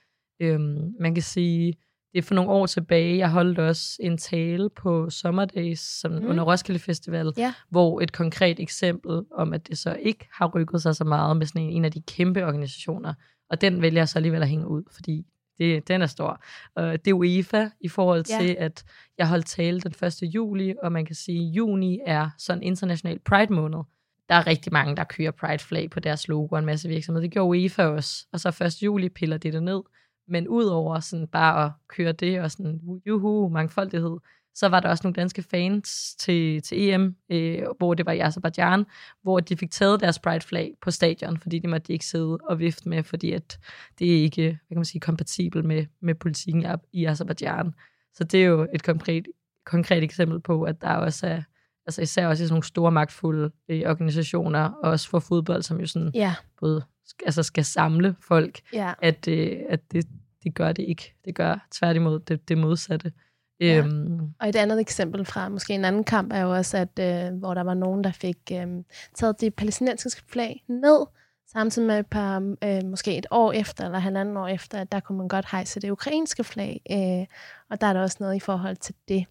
Speaker 3: Øhm, man kan sige, det er for nogle år tilbage, jeg holdt også en tale på Summer som
Speaker 1: Mm.
Speaker 3: under Roskilde Festival,
Speaker 1: Ja.
Speaker 3: hvor et konkret eksempel om, at det så ikke har rykket sig så meget med sådan en, en af de kæmpe organisationer, og den vælger jeg så alligevel at hænge ud, fordi det, den er stor. Uh, det er UEFA i forhold
Speaker 1: Ja.
Speaker 3: til, at jeg holdt tale den 1. juli, og man kan sige, at juni er sådan international Pride-måned. Der er rigtig mange, der kører Pride-flag på deres logo og en masse virksomheder. Det gjorde UEFA også. Og så 1. juli piller det der ned. Men udover sådan bare at køre det og sådan, juhu, mangfoldighed, så var der også nogle danske fans til, til EM, øh, hvor det var i Azerbaijan, hvor de fik taget deres Pride-flag på stadion, fordi de måtte de ikke sidde og vifte med, fordi at det er ikke hvad kan man sige, kompatibel med, med politikken i- i Azerbaijan. Så det er jo et konkret, konkret eksempel på, at der også er, altså især også i sådan nogle store magtfulde øh, organisationer, og også for fodbold, som jo sådan
Speaker 1: Ja,
Speaker 3: både altså skal samle folk,
Speaker 1: ja.
Speaker 3: at, øh, at det, det gør det ikke. Det gør tværtimod det, det modsatte.
Speaker 1: Ja.
Speaker 3: Øhm,
Speaker 1: Og et andet eksempel fra måske en anden kamp er jo også, at øh, hvor der var nogen, der fik øh, taget det palæstinensiske flag ned, samtidig med et par, øh, måske et år efter, eller halvanden år efter, at der kunne man godt hejse det ukrainske flag. Øh, og der er der også noget i forhold til det.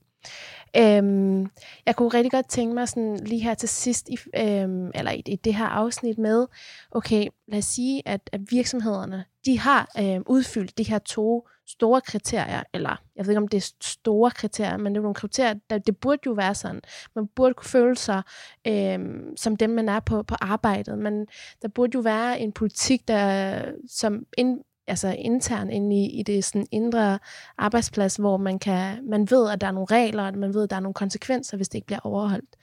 Speaker 1: Øhm, jeg kunne rigtig godt tænke mig sådan lige her til sidst, i, øhm, eller i, i det her afsnit med, okay, lad os sige, at, at virksomhederne, de har øhm, udfyldt de her to store kriterier, eller jeg ved ikke, om det er store kriterier, men det er nogle kriterier, der, det burde jo være sådan. Man burde kunne føle sig øhm, som dem, man er på, på arbejdet, men der burde jo være en politik, der som ind, altså intern inde i, i det sådan indre arbejdsplads, hvor man kan man ved, at der er nogle regler, og man ved, at der er nogle konsekvenser, hvis det ikke bliver overholdt.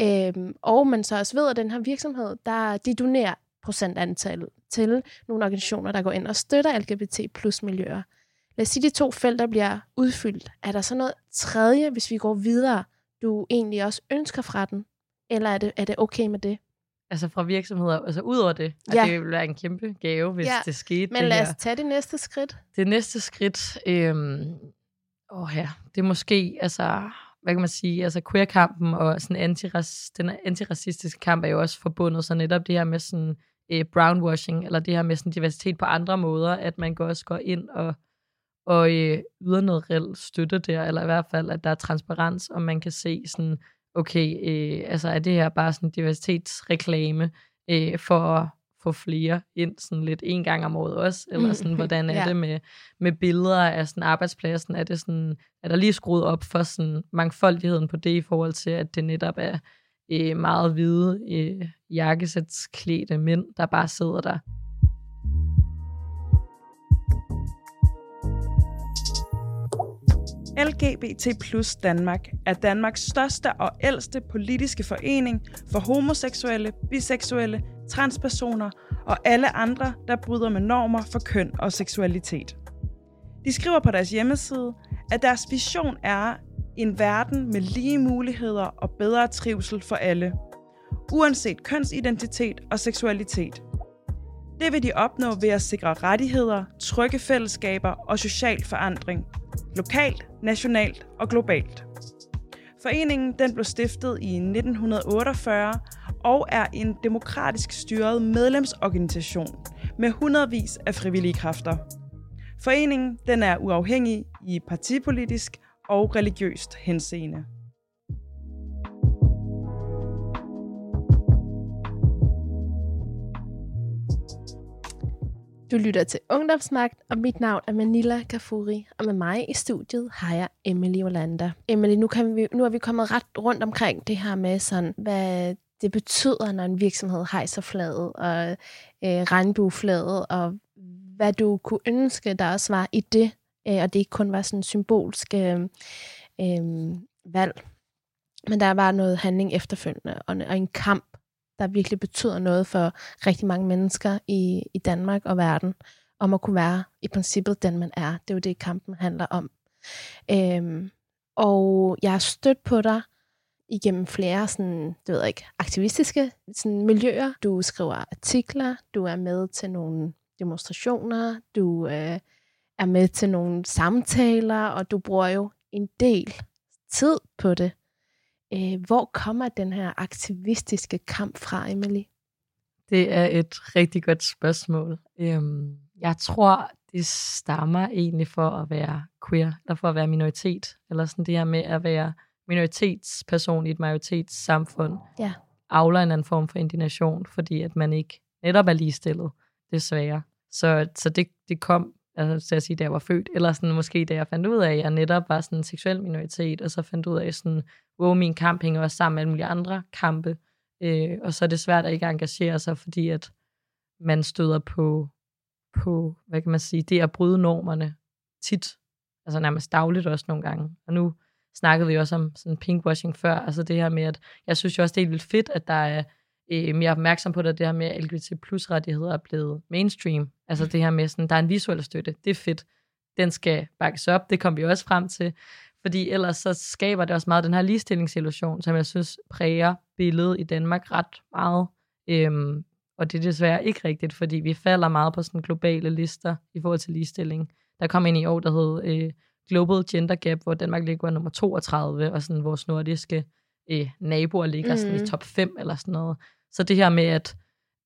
Speaker 1: Øhm, og man så også ved, at den her virksomhed, der de donerer procentantal til nogle organisationer, der går ind og støtter LGBT plus miljøer. Lad os sige, at de to felter bliver udfyldt. Er der så noget tredje, hvis vi går videre, du egentlig også ønsker fra den? Eller er det, er det okay med det?
Speaker 3: Altså fra virksomheder, altså ud over det, at
Speaker 1: Ja.
Speaker 3: det ville være en kæmpe gave, hvis
Speaker 1: Ja,
Speaker 3: det skete.
Speaker 1: Men
Speaker 3: det
Speaker 1: lad
Speaker 3: her.
Speaker 1: os tage det næste skridt.
Speaker 3: Det næste skridt, øhm, åh ja, det er måske, altså, hvad kan man sige, altså queer-kampen og sådan antiras, den antiracistiske kamp er jo også forbundet, så netop det her med sådan øh, brownwashing, eller det her med sådan diversitet på andre måder, at man går også går ind og, og øh, yder noget reelt støtte der, eller i hvert fald, at der er transparens, og man kan se sådan, okay, øh, altså er det her bare sådan diversitetsreklame øh, for at få flere ind sådan lidt en gang om året også, eller sådan, hvordan er
Speaker 1: Ja.
Speaker 3: det med, med billeder af sådan arbejdspladsen, er det sådan, er der lige skruet op for sådan mangfoldigheden på det i forhold til, at det netop er øh, meget hvide øh, jakkesætsklædte mænd, der bare sidder der.
Speaker 2: LGBT plus Danmark er Danmarks største og ældste politiske forening for homoseksuelle, biseksuelle, transpersoner og alle andre, der bryder med normer for køn og seksualitet. De skriver på deres hjemmeside, at deres vision er en verden med lige muligheder og bedre trivsel for alle, uanset kønsidentitet og seksualitet. Det vil de opnå ved at sikre rettigheder, trygge fællesskaber og social forandring, lokalt, nationalt og globalt. Foreningen den blev stiftet i 1948 og er en demokratisk styret medlemsorganisation med hundredvis af frivillige kræfter. Foreningen den er uafhængig i partipolitisk og religiøst henseende.
Speaker 1: Du lytter til Ungdomsmagt, og mit navn er Manila Kafuri, og med mig i studiet har jeg Emily Olander. Emily, nu, kan vi, nu er vi kommet ret rundt omkring det her med, sådan, hvad det betyder, når en virksomhed hejser flaget og øh, regnbueflaget, og hvad du kunne ønske, der også var i det, øh, og det ikke kun var sådan symbolsk øh, øh, valg, men der var noget handling efterfølgende, og, og en kamp, der virkelig betyder noget for rigtig mange mennesker i, i Danmark og verden, om at kunne være i princippet den, man er. Det er jo det, kampen handler om. Øhm, og jeg har stødt på dig igennem flere sådan, det ved jeg ikke, aktivistiske sådan, miljøer. Du skriver artikler, du er med til nogle demonstrationer, du øh, er med til nogle samtaler, og du bruger jo en del tid på det. Øh, hvor kommer den her aktivistiske kamp fra, Emily?
Speaker 3: Det er et rigtig godt spørgsmål. Øhm, jeg tror, det stammer egentlig for at være queer, eller for at være minoritet, eller sådan det her med at være minoritetsperson i et majoritetssamfund,
Speaker 1: Ja.
Speaker 3: afler en anden form for indignation, fordi at man ikke netop er ligestillet, desværre. Så, så det, det kom altså så at sige, da jeg var født, eller sådan måske da jeg fandt ud af, at jeg netop var sådan en seksuel minoritet, og så fandt ud af sådan, hvor min kamp hænger også sammen med alle mulige andre kampe, øh, og så er det svært at ikke engagere sig, fordi at man støder på, på, hvad kan man sige, det at bryde normerne tit, altså nærmest dagligt også nogle gange, og nu snakkede vi også om sådan pinkwashing før, altså det her med, at jeg synes jo også, det er vildt fedt, at der er øh, mere opmærksom på det, det her med, at LGBT plus rettigheder er blevet mainstream. Altså det her med, sådan, der er en visuel støtte, det er fedt. Den skal bakkes op, det kom vi også frem til. Fordi ellers så skaber det også meget den her ligestillingsillusion, som jeg synes præger billedet i Danmark ret meget. Øhm, og det er desværre ikke rigtigt, fordi vi falder meget på sådan globale lister i forhold til ligestilling. Der kom en i år, der hed øh, Global Gender Gap, hvor Danmark ligger nummer 32, og sådan vores nordiske øh, naboer ligger mm. sådan i top 5 eller sådan noget. Så det her med, at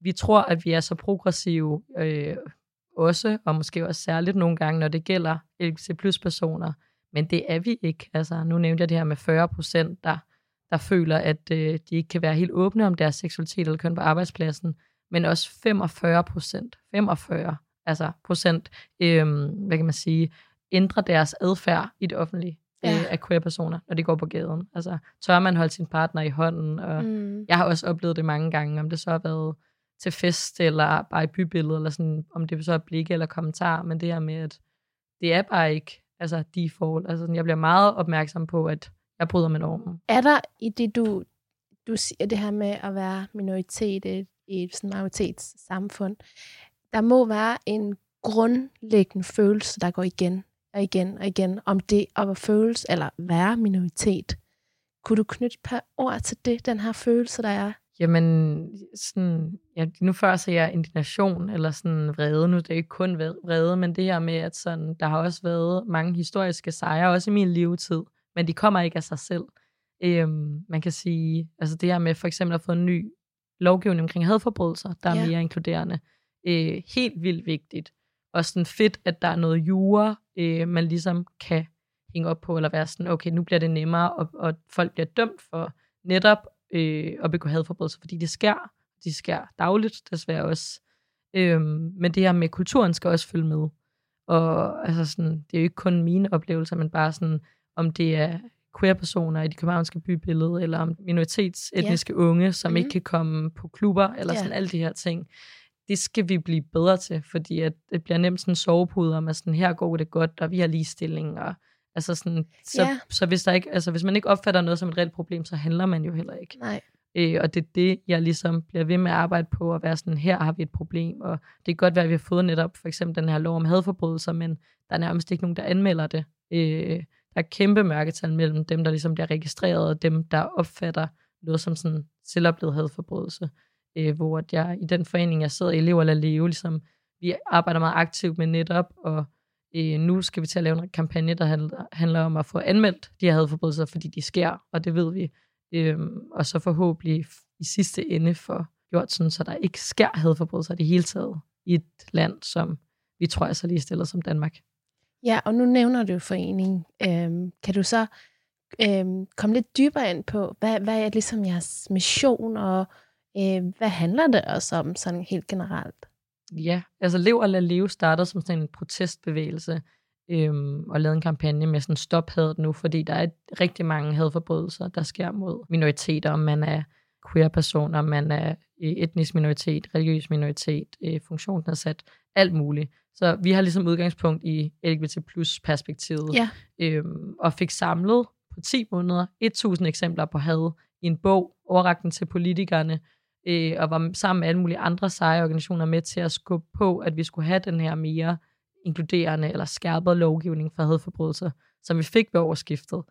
Speaker 3: vi tror, at vi er så progressive øh, også, og måske også særligt nogle gange, når det gælder LGBT plus personer, men det er vi ikke. Altså, nu nævnte jeg det her med 40 procent, der, der føler, at øh, de ikke kan være helt åbne om deres seksualitet eller køn på arbejdspladsen, men også 45 procent, 45 altså procent, øh, hvad kan man sige, ændrer deres adfærd i det offentlige ja. øh, af queer-personer, når de går på gaden. Altså, tør man holde sin partner i hånden? Og mm. Jeg har også oplevet det mange gange, om det så har været til fest, eller bare i bybilledet, eller sådan, om det så er blikke eller kommentar, men det her med, at det er bare ikke altså default. Altså, jeg bliver meget opmærksom på, at jeg bryder med normen.
Speaker 1: Er der i det, du, du siger, det her med at være minoritet i et, i et sådan majoritetssamfund, der må være en grundlæggende følelse, der går igen og igen og igen, om det at føles eller være minoritet. Kunne du knytte et par ord til det, den her følelse, der er?
Speaker 3: Jamen, sådan, ja, nu før så jeg indignation eller sådan vrede. Nu det er ikke kun vrede, men det her med, at sådan, der har også været mange historiske sejre, også i min levetid, men de kommer ikke af sig selv. Øhm, man kan sige, altså det her med for eksempel at få en ny lovgivning omkring hadforbrydelser, der er ja. mere inkluderende. Øh, helt vildt vigtigt. Og sådan fedt, at der er noget jure, øh, man ligesom kan hænge op på, eller være sådan, okay, nu bliver det nemmere, og, og folk bliver dømt for netop øh, at begå hadforbrydelser, fordi det sker. De sker dagligt, desværre også. Øhm, men det her med kulturen skal også følge med. Og altså sådan, det er jo ikke kun mine oplevelser, men bare sådan, om det er queer-personer i de københavnske bybillede, eller om minoritetsetniske yeah. unge, som mm-hmm. ikke kan komme på klubber, eller yeah. sådan alle de her ting det skal vi blive bedre til, fordi at det bliver nemt sådan en sovepude om, at sådan, her går det godt, og vi har ligestilling, og altså sådan, så, ja. så hvis, der ikke, altså, hvis man ikke opfatter noget som et reelt problem, så handler man jo heller ikke.
Speaker 1: Nej.
Speaker 3: Øh, og det er det, jeg ligesom bliver ved med at arbejde på, at være sådan, her har vi et problem, og det kan godt være, at vi har fået netop for eksempel den her lov om hadforbrydelser, men der er nærmest ikke nogen, der anmelder det. Øh, der er kæmpe mørketal mellem dem, der ligesom bliver registreret, og dem, der opfatter noget som sådan selvoplevet hadforbrydelse øh, hvor at jeg i den forening, jeg sidder i, Elever eller Leve, ligesom, vi arbejder meget aktivt med netop, og øh, nu skal vi til at lave en kampagne, der handler, handler om at få anmeldt de her hadforbrydelser, fordi de sker, og det ved vi. Øh, og så forhåbentlig i sidste ende for gjort sådan, så der ikke sker hadforbrydelser i det hele taget i et land, som vi tror er så lige stillet som Danmark.
Speaker 1: Ja, og nu nævner du forening. Øhm, kan du så øhm, komme lidt dybere ind på, hvad, hvad er ligesom jeres mission, og Øh, hvad handler det også om sådan helt generelt?
Speaker 3: Ja, altså Lev og Lad Leve startede som sådan en protestbevægelse øhm, og lavede en kampagne med sådan stop hadet nu, fordi der er rigtig mange hadforbrydelser, der sker mod minoriteter, om man er queer-personer, man er øh, etnisk minoritet, religiøs minoritet, øh, funktionsnedsat, alt muligt. Så vi har ligesom udgangspunkt i LGBT plus perspektivet,
Speaker 1: ja.
Speaker 3: øhm, og fik samlet på 10 måneder 1000 eksempler på had i en bog, overragt den til politikerne, øh, og var sammen med alle mulige andre seje organisationer med til at skubbe på, at vi skulle have den her mere inkluderende eller skærpet lovgivning for hadforbrydelser, som vi fik ved overskiftet.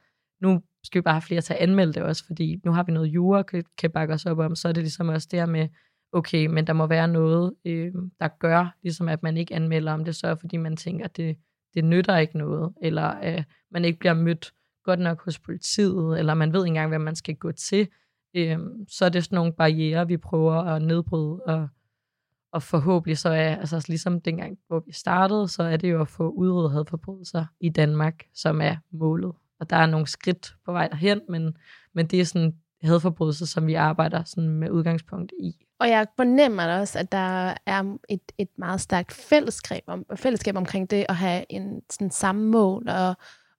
Speaker 3: Nu skal vi bare have flere til at anmelde det også, fordi nu har vi noget jura, kan, kan bakke os op om, så er det ligesom også der med, okay, men der må være noget, øh, der gør, ligesom at man ikke anmelder om det, så fordi man tænker, at det, det nytter ikke noget, eller at øh, man ikke bliver mødt godt nok hos politiet, eller man ved ikke engang, hvad man skal gå til, øh, så er det sådan nogle barriere, vi prøver at nedbryde, og, og forhåbentlig så er, altså ligesom dengang, hvor vi startede, så er det jo at få udryddet hadforbrydelser i Danmark, som er målet. Og der er nogle skridt på vej derhen, men, men det er sådan hadforbrydelser, som vi arbejder sådan med udgangspunkt i.
Speaker 1: Og jeg fornemmer også, at der er et, et meget stærkt fællesskab, om, fællesskab omkring det at have en sådan samme mål og,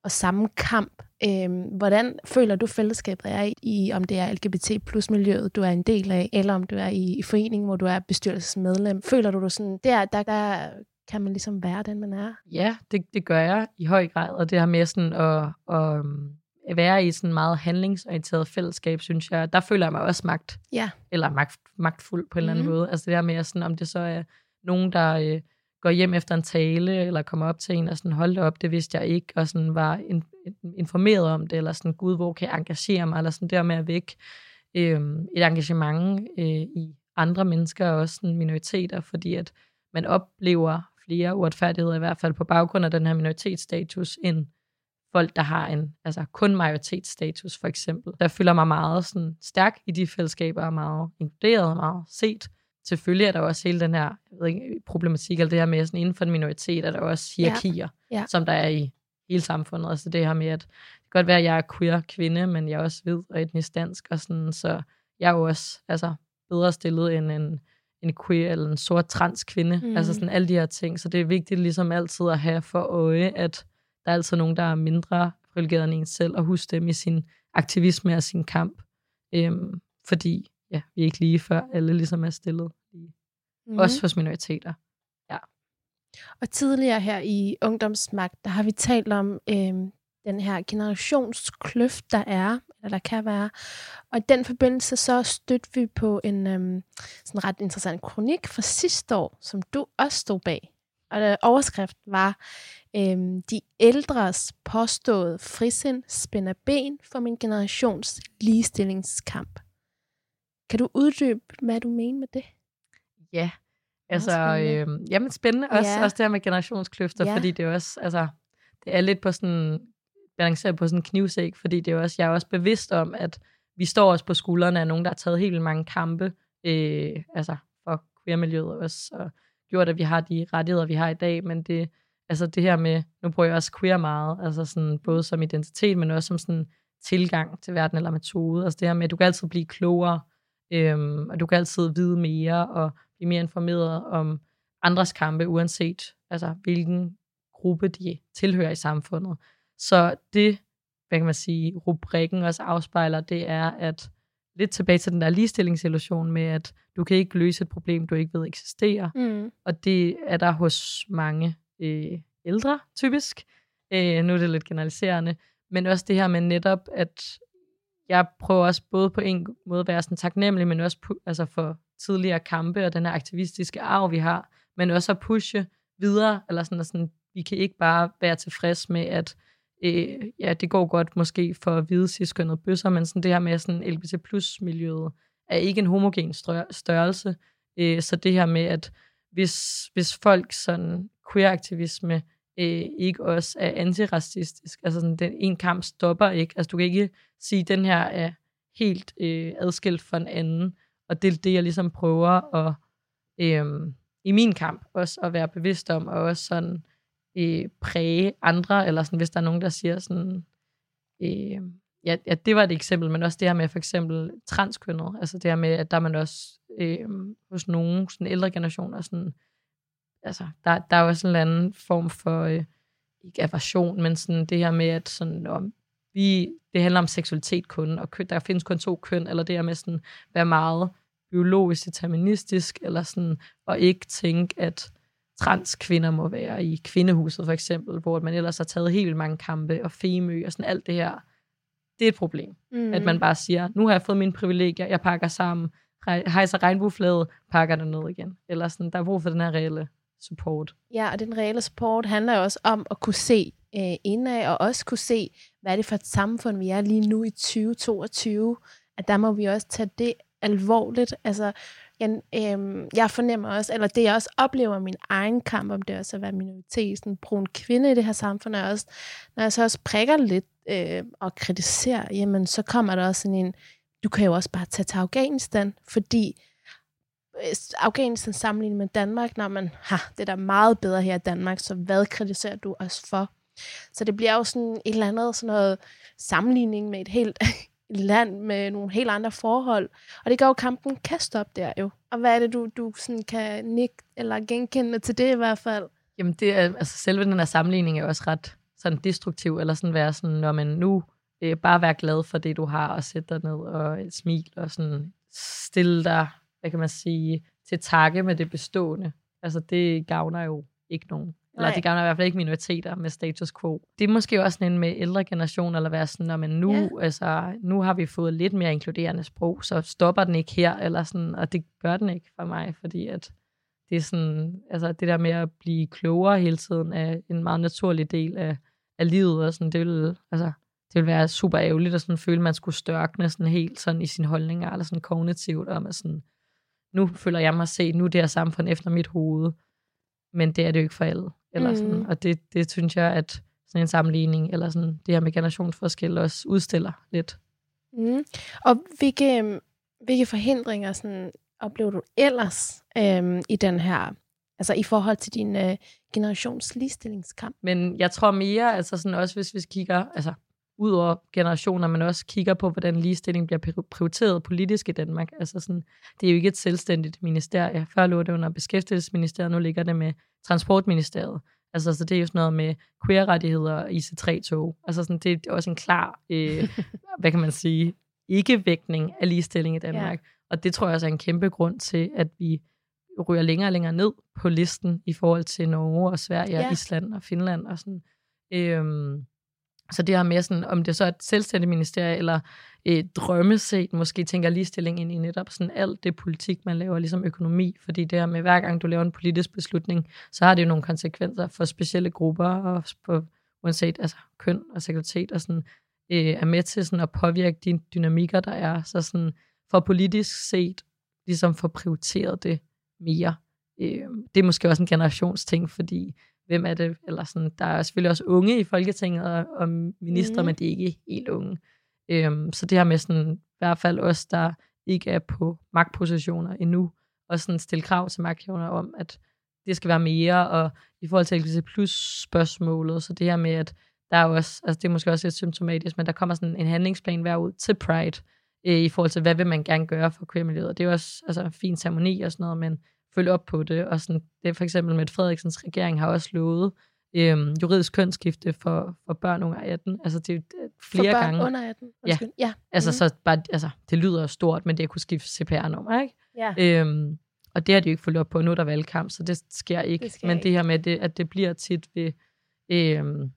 Speaker 1: og samme kamp. Øhm, hvordan føler du fællesskabet er i, om det er LGBT plus miljøet, du er en del af, eller om du er i, i foreningen, hvor du er bestyrelsesmedlem? Føler du du sådan, der, der, der kan man ligesom være den, man er?
Speaker 3: Ja, det, det gør jeg i høj grad, og det har med sådan at, at at være i sådan meget handlingsorienteret fællesskab, synes jeg, der føler jeg mig også magt.
Speaker 1: Ja.
Speaker 3: Eller magt, magtfuld på en mm-hmm. eller anden
Speaker 1: Mhm.
Speaker 3: måde. Altså det der med, sådan, om det så er nogen, der øh, går hjem efter en tale, eller kommer op til en og sådan, hold op, det vidste jeg ikke, og sådan var in, informeret om det, eller sådan, gud, hvor kan jeg engagere mig, eller sådan der med at vække øh, et engagement øh, i andre mennesker, og også sådan minoriteter, fordi at man oplever flere uretfærdigheder, i hvert fald på baggrund af den her minoritetsstatus, end folk, der har en altså kun majoritetsstatus, for eksempel. Der føler mig meget sådan, stærk i de fællesskaber, og meget inkluderet, meget set. Selvfølgelig er der også hele den her jeg ved ikke, problematik, eller det her med, sådan inden for en minoritet, er der også hierarkier,
Speaker 1: Ja.
Speaker 3: som der er i hele samfundet. Altså det her med, at det kan godt være, at jeg er queer kvinde, men jeg er også hvid og etnisk dansk, og sådan, så jeg er jo også altså, bedre stillet end en, en queer eller en sort trans kvinde.
Speaker 1: Mm.
Speaker 3: Altså sådan alle de her ting. Så det er vigtigt ligesom altid at have for øje, at der er altid nogen, der er mindre privilegeret end en selv, og huske dem i sin aktivisme og sin kamp. Øhm, fordi ja, vi er ikke lige før alle ligesom er stillet.
Speaker 1: Mm.
Speaker 3: Også hos minoriteter.
Speaker 1: Og tidligere her i Ungdomsmagt, der har vi talt om øhm, den her generationskløft, der er, eller der kan være. Og i den forbindelse så stødte vi på en øhm, sådan ret interessant kronik fra sidste år, som du også stod bag. Og der, overskriften var, øhm, de ældres påståede frisind spænder ben for min generations ligestillingskamp. Kan du uddybe, hvad du mener med det?
Speaker 3: Ja, altså,
Speaker 1: spændende.
Speaker 3: øh, jamen spændende også,
Speaker 1: Ja.
Speaker 3: også det her med generationskløfter,
Speaker 1: Ja.
Speaker 3: fordi det er også, altså, det er lidt på sådan, balanceret på sådan en knivsæk, fordi det er også, jeg er også bevidst om, at vi står også på skuldrene af nogen, der har taget helt mange kampe, øh, altså for queer-miljøet også, og gjort, at vi har de rettigheder, vi har i dag, men det, altså det her med, nu bruger jeg også queer meget, altså sådan, både som identitet, men også som sådan tilgang til verden eller metode, altså det her med, at du kan altid blive klogere, øhm, og du kan altid vide mere, og blive mere informeret om andres kampe, uanset altså, hvilken gruppe de tilhører i samfundet. Så det, hvad kan man sige, rubrikken også afspejler, det er, at lidt tilbage til den der ligestillingsillusion med, at du kan ikke løse et problem, du ikke ved eksisterer.
Speaker 1: Mm.
Speaker 3: Og det er der hos mange øh, ældre, typisk. Øh, nu er det lidt generaliserende. Men også det her med netop, at jeg prøver også både på en måde at være sådan taknemmelig, men også pu- altså for tidligere kampe og den her aktivistiske arv, vi har, men også at pushe videre, eller sådan, at sådan, vi kan ikke bare være tilfreds med, at øh, ja, det går godt måske for hvide ciskønnede bøsser, men sådan det her med sådan LGBT plus miljøet er ikke en homogen størrelse, øh, så det her med, at hvis, hvis folk sådan queer-aktivisme øh, ikke også er antiracistisk, altså sådan, den, en kamp stopper ikke, altså du kan ikke sige, at den her er helt øh, adskilt fra en anden, og det er det, jeg ligesom prøver at, øh, i min kamp også at være bevidst om, og også sådan øh, præge andre, eller sådan, hvis der er nogen, der siger sådan, øh, ja, ja, det var et eksempel, men også det her med for eksempel transkønnet, altså det her med, at der er man også øh, hos nogle sådan ældre generationer, sådan, altså, der, der er jo også en eller anden form for, øh, ikke aversion, men sådan det her med, at sådan, om vi, det handler om seksualitet kun, og køn, der findes kun to køn, eller det her med sådan, være meget biologisk deterministisk, eller sådan, og ikke tænke, at transkvinder må være i kvindehuset for eksempel, hvor man ellers har taget helt mange kampe, og femø, og sådan alt det her, det er et problem.
Speaker 1: Mm.
Speaker 3: Mm. At man bare siger, nu har jeg fået mine privilegier, jeg pakker sammen, hejser regnbueflaget, pakker det ned igen. Eller sådan, der er brug for den her reelle support.
Speaker 1: Ja, og den reelle support handler jo også om at kunne se øh, indad, og også kunne se, hvad er det for et samfund, vi er lige nu i 2022. At der må vi også tage det alvorligt. Altså, jeg, øh, jeg fornemmer også, eller det jeg også oplever i min egen kamp, om det også at være minoritet, sådan en brun kvinde i det her samfund, er også, når jeg så også prikker lidt øh, og kritiserer, jamen så kommer der også sådan en, du kan jo også bare tage til Afghanistan, fordi øh, Afghanistan sammenlignet med Danmark, når man har det er meget bedre her i Danmark, så hvad kritiserer du os for? Så det bliver jo sådan et eller andet sådan noget sammenligning med et helt land med nogle helt andre forhold. Og det gør jo kampen kan stoppe der jo. Og hvad er det, du, du sådan kan nikke eller genkende til det i hvert fald?
Speaker 3: Jamen, det er, altså, selve den her sammenligning er også ret sådan destruktiv, eller sådan være sådan, når man nu øh, bare være glad for det, du har, og sætte dig ned og smil, og sådan stille dig, hvad kan man sige, til takke med det bestående. Altså, det gavner jo ikke nogen. Eller det gavner i hvert fald ikke minoriteter med status quo. Det er måske også sådan en med ældre generationer, eller være sådan, når man nu, ja. altså, nu har vi fået lidt mere inkluderende sprog, så stopper den ikke her, eller sådan, og det gør den ikke for mig, fordi at det er sådan, altså det der med at blive klogere hele tiden er en meget naturlig del af, af livet, og sådan, det vil, altså, det vil være super ærgerligt at sådan føle, at man skulle størkne sådan helt sådan i sine holdninger, eller sådan kognitivt, om at sådan, nu føler jeg mig set, nu er det her samfund efter mit hoved, men det er det jo ikke for alle. Eller sådan. Mm. Og det, det synes jeg, at sådan en sammenligning, eller sådan det her med generationsforskel også udstiller lidt.
Speaker 1: Mm. Og hvilke, øhm, hvilke forhindringer sådan, oplever du ellers øhm, i den her, altså i forhold til din øh, generations ligestillingskamp?
Speaker 3: Men jeg tror mere, altså sådan også hvis vi kigger, altså ud over generationer, men også kigger på, hvordan ligestilling bliver prioriteret politisk i Danmark. Altså sådan, det er jo ikke et selvstændigt ministerie. Før lå det under Beskæftigelsesministeriet, nu ligger det med Transportministeriet. Altså, så det er jo sådan noget med queer-rettigheder og IC3-tog. Altså, sådan, det er også en klar, øh, hvad kan man sige, ikke-vægtning af ligestilling i Danmark. Ja. Og det tror jeg også er en kæmpe grund til, at vi ryger længere og længere ned på listen i forhold til Norge og Sverige ja. og Island og Finland og sådan. Øhm, så det her med sådan, om det så er et selvstændigt ministerie, eller et drømmeset, måske tænker ligestilling ind i netop sådan alt det politik, man laver, ligesom økonomi, fordi det her med, hver gang du laver en politisk beslutning, så har det jo nogle konsekvenser for specielle grupper, og på, uanset altså, køn og seksualitet, og sådan, øh, er med til sådan at påvirke de dynamikker, der er. Så sådan, for politisk set, ligesom få prioriteret det mere. Øh, det er måske også en generationsting, fordi hvem er det, eller sådan, der er selvfølgelig også unge i Folketinget og, og minister, mm. men de er ikke helt unge. Øhm, så det her med sådan, i hvert fald os, der ikke er på magtpositioner endnu, og sådan stille krav til magthaverne om, at det skal være mere, og i forhold til LGBT plus spørgsmålet, så det her med, at der er også, altså det er måske også lidt symptomatisk, men der kommer sådan en handlingsplan hver ud til Pride, øh, i forhold til, hvad vil man gerne gøre for queer-miljøet. Det er jo også altså, en fin ceremoni og sådan noget, men følge op på det. Og sådan, det for eksempel med Frederiksens regering har også lovet øhm, juridisk kønsskifte for, for børn under 18. Altså det er flere
Speaker 1: for børn
Speaker 3: gange.
Speaker 1: under 18?
Speaker 3: Ja. ja. Altså, mm. så bare, altså, det lyder stort, men det at kunne skifte CPR-nummer, ikke?
Speaker 1: Ja.
Speaker 3: Øhm, og det har de jo ikke fulgt op på. Nu er der valgkamp, så det sker ikke. Det men ikke. det her med, det, at det bliver tit ved øhm,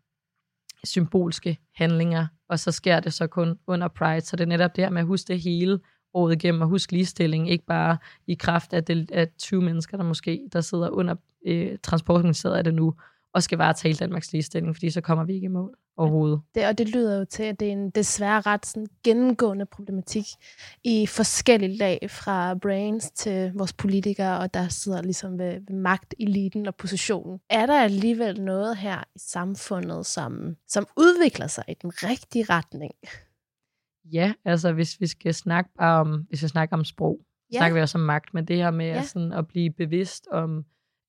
Speaker 3: symbolske handlinger, og så sker det så kun under Pride. Så det er netop det her med at huske det hele, året igennem, og huske ligestilling, ikke bare i kraft af, det, af 20 mennesker, der måske der sidder under øh, transportministeriet af det nu, og skal bare tale Danmarks ligestilling, fordi så kommer vi ikke i mål overhovedet.
Speaker 1: Det, og det lyder jo til, at det er en desværre ret sådan, gennemgående problematik i forskellige lag, fra brains til vores politikere, og der sidder ligesom ved, ved magteliten og positionen. Er der alligevel noget her i samfundet, som, som udvikler sig i den rigtige retning?
Speaker 3: Ja, altså hvis vi skal snakke bare om, hvis vi snakker om sprog, ja. snakker vi også om magt, men det her med ja. sådan at blive bevidst om,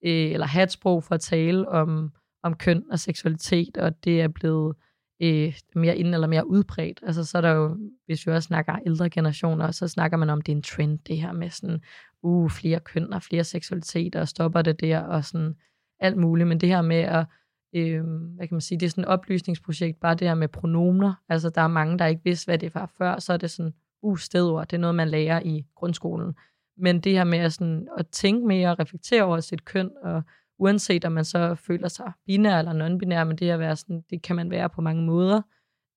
Speaker 3: øh, eller have et sprog for at tale om, om køn og seksualitet, og det er blevet øh, mere ind eller mere udbredt. Altså så er der jo, hvis vi også snakker ældre generationer, så snakker man om, det er en trend, det her med sådan, uh, flere køn og flere seksualiteter, og stopper det der, og sådan alt muligt. Men det her med at øh, hvad kan man sige, det er sådan et oplysningsprojekt, bare det her med pronomer. Altså, der er mange, der ikke vidste, hvad det var før, så er det sådan, uh, stedord, det er noget, man lærer i grundskolen. Men det her med at, sådan, at tænke mere og reflektere over sit køn, og uanset om man så føler sig binær eller non-binær, men det at være sådan, det kan man være på mange måder.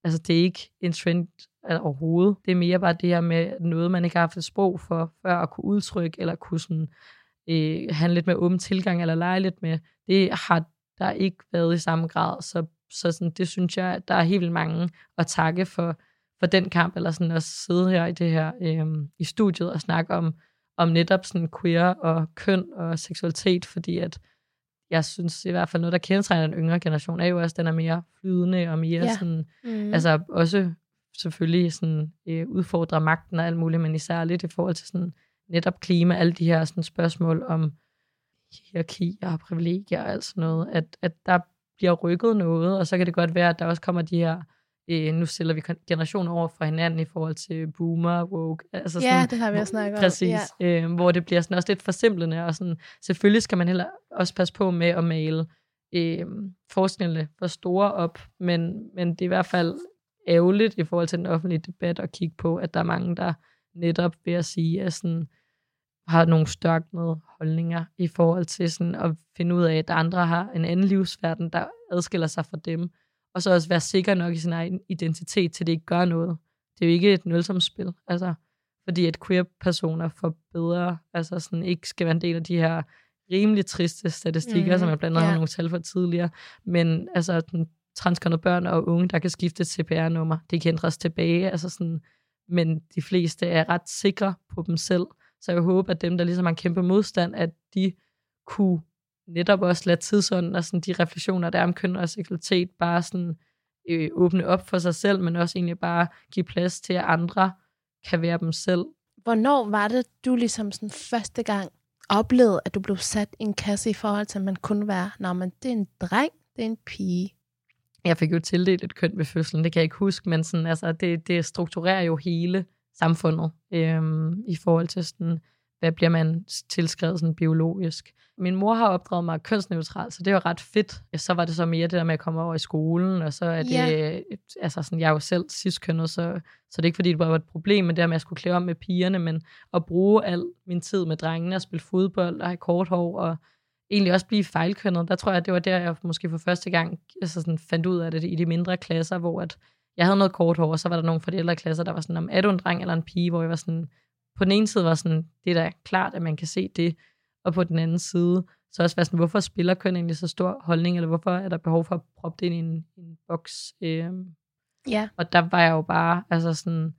Speaker 3: Altså, det er ikke en trend overhovedet. Det er mere bare det her med noget, man ikke har haft et sprog for, før at kunne udtrykke, eller kunne sådan, øh, have lidt mere åben tilgang, eller lege lidt med. Det har der ikke været i samme grad. Så, så sådan, det synes jeg, at der er helt vildt mange at takke for, for den kamp, eller sådan at sidde her i det her øh, i studiet og snakke om, om netop sådan queer og køn og seksualitet, fordi at jeg synes i hvert fald noget, der kendetegner den yngre generation, er jo også, at den er mere flydende og mere ja. sådan, mm. altså også selvfølgelig sådan, øh, udfordrer magten og alt muligt, men især lidt i forhold til sådan, netop klima, alle de her sådan, spørgsmål om hierarki og privilegier og alt sådan noget, at, at der bliver rykket noget, og så kan det godt være, at der også kommer de her øh, nu stiller vi generationer over for hinanden i forhold til boomer, woke. Altså
Speaker 1: sådan, ja, det har vi også snakket
Speaker 3: om. Præcis, ja. øh, hvor det bliver sådan også lidt forsimplende, og sådan, selvfølgelig skal man heller også passe på med at male øh, forskellene for store op, men, men det er i hvert fald ærgerligt i forhold til den offentlige debat at kigge på, at der er mange, der netop ved at sige, at sådan, har nogle størknede holdninger i forhold til sådan at finde ud af, at andre har en anden livsverden, der adskiller sig fra dem. Og så også være sikker nok i sin egen identitet, til det ikke gør noget. Det er jo ikke et nulsomspil. Altså, fordi at queer-personer får bedre, altså sådan ikke skal være en del af de her rimelig triste statistikker, mm, som jeg blandt andet yeah. har nogle tal for tidligere. Men altså, den transkønnede børn og unge, der kan skifte et CPR-nummer, det kan ændres tilbage. Altså sådan, men de fleste er ret sikre på dem selv. Så jeg håber, at dem, der ligesom har en kæmpe modstand, at de kunne netop også lade tidsånden og sådan de refleksioner, der er om køn og seksualitet, bare sådan øh, åbne op for sig selv, men også egentlig bare give plads til, at andre kan være dem selv.
Speaker 1: Hvornår var det, du ligesom sådan første gang oplevede, at du blev sat i en kasse i forhold til, at man kunne være, når man det er en dreng, det er en pige?
Speaker 3: Jeg fik jo tildelt et køn ved fødslen, det kan jeg ikke huske, men sådan, altså, det, det strukturerer jo hele samfundet øhm, i forhold til sådan, hvad bliver man tilskrevet sådan biologisk. Min mor har opdraget mig kønsneutralt, så det var ret fedt. Så var det så mere det der med at komme over i skolen, og så er det, ja. altså sådan, jeg er jo selv ciskønnet, så, så det er ikke fordi, det var et problem med det med, at jeg skulle klæde om med pigerne, men at bruge al min tid med drengene og spille fodbold og have kort hår og egentlig også blive fejlkønnet. Der tror jeg, at det var der, jeg måske for første gang altså sådan, fandt ud af det i de mindre klasser, hvor at jeg havde noget kort hår, og så var der nogle fra de ældre klasser, der var sådan, om er du en dreng eller en pige, hvor jeg var sådan, på den ene side var sådan, det er da klart, at man kan se det, og på den anden side, så også være sådan, hvorfor spiller køn egentlig så stor holdning, eller hvorfor er der behov for at proppe det ind i en, en boks? Øh,
Speaker 1: ja.
Speaker 3: Og der var jeg jo bare, altså sådan,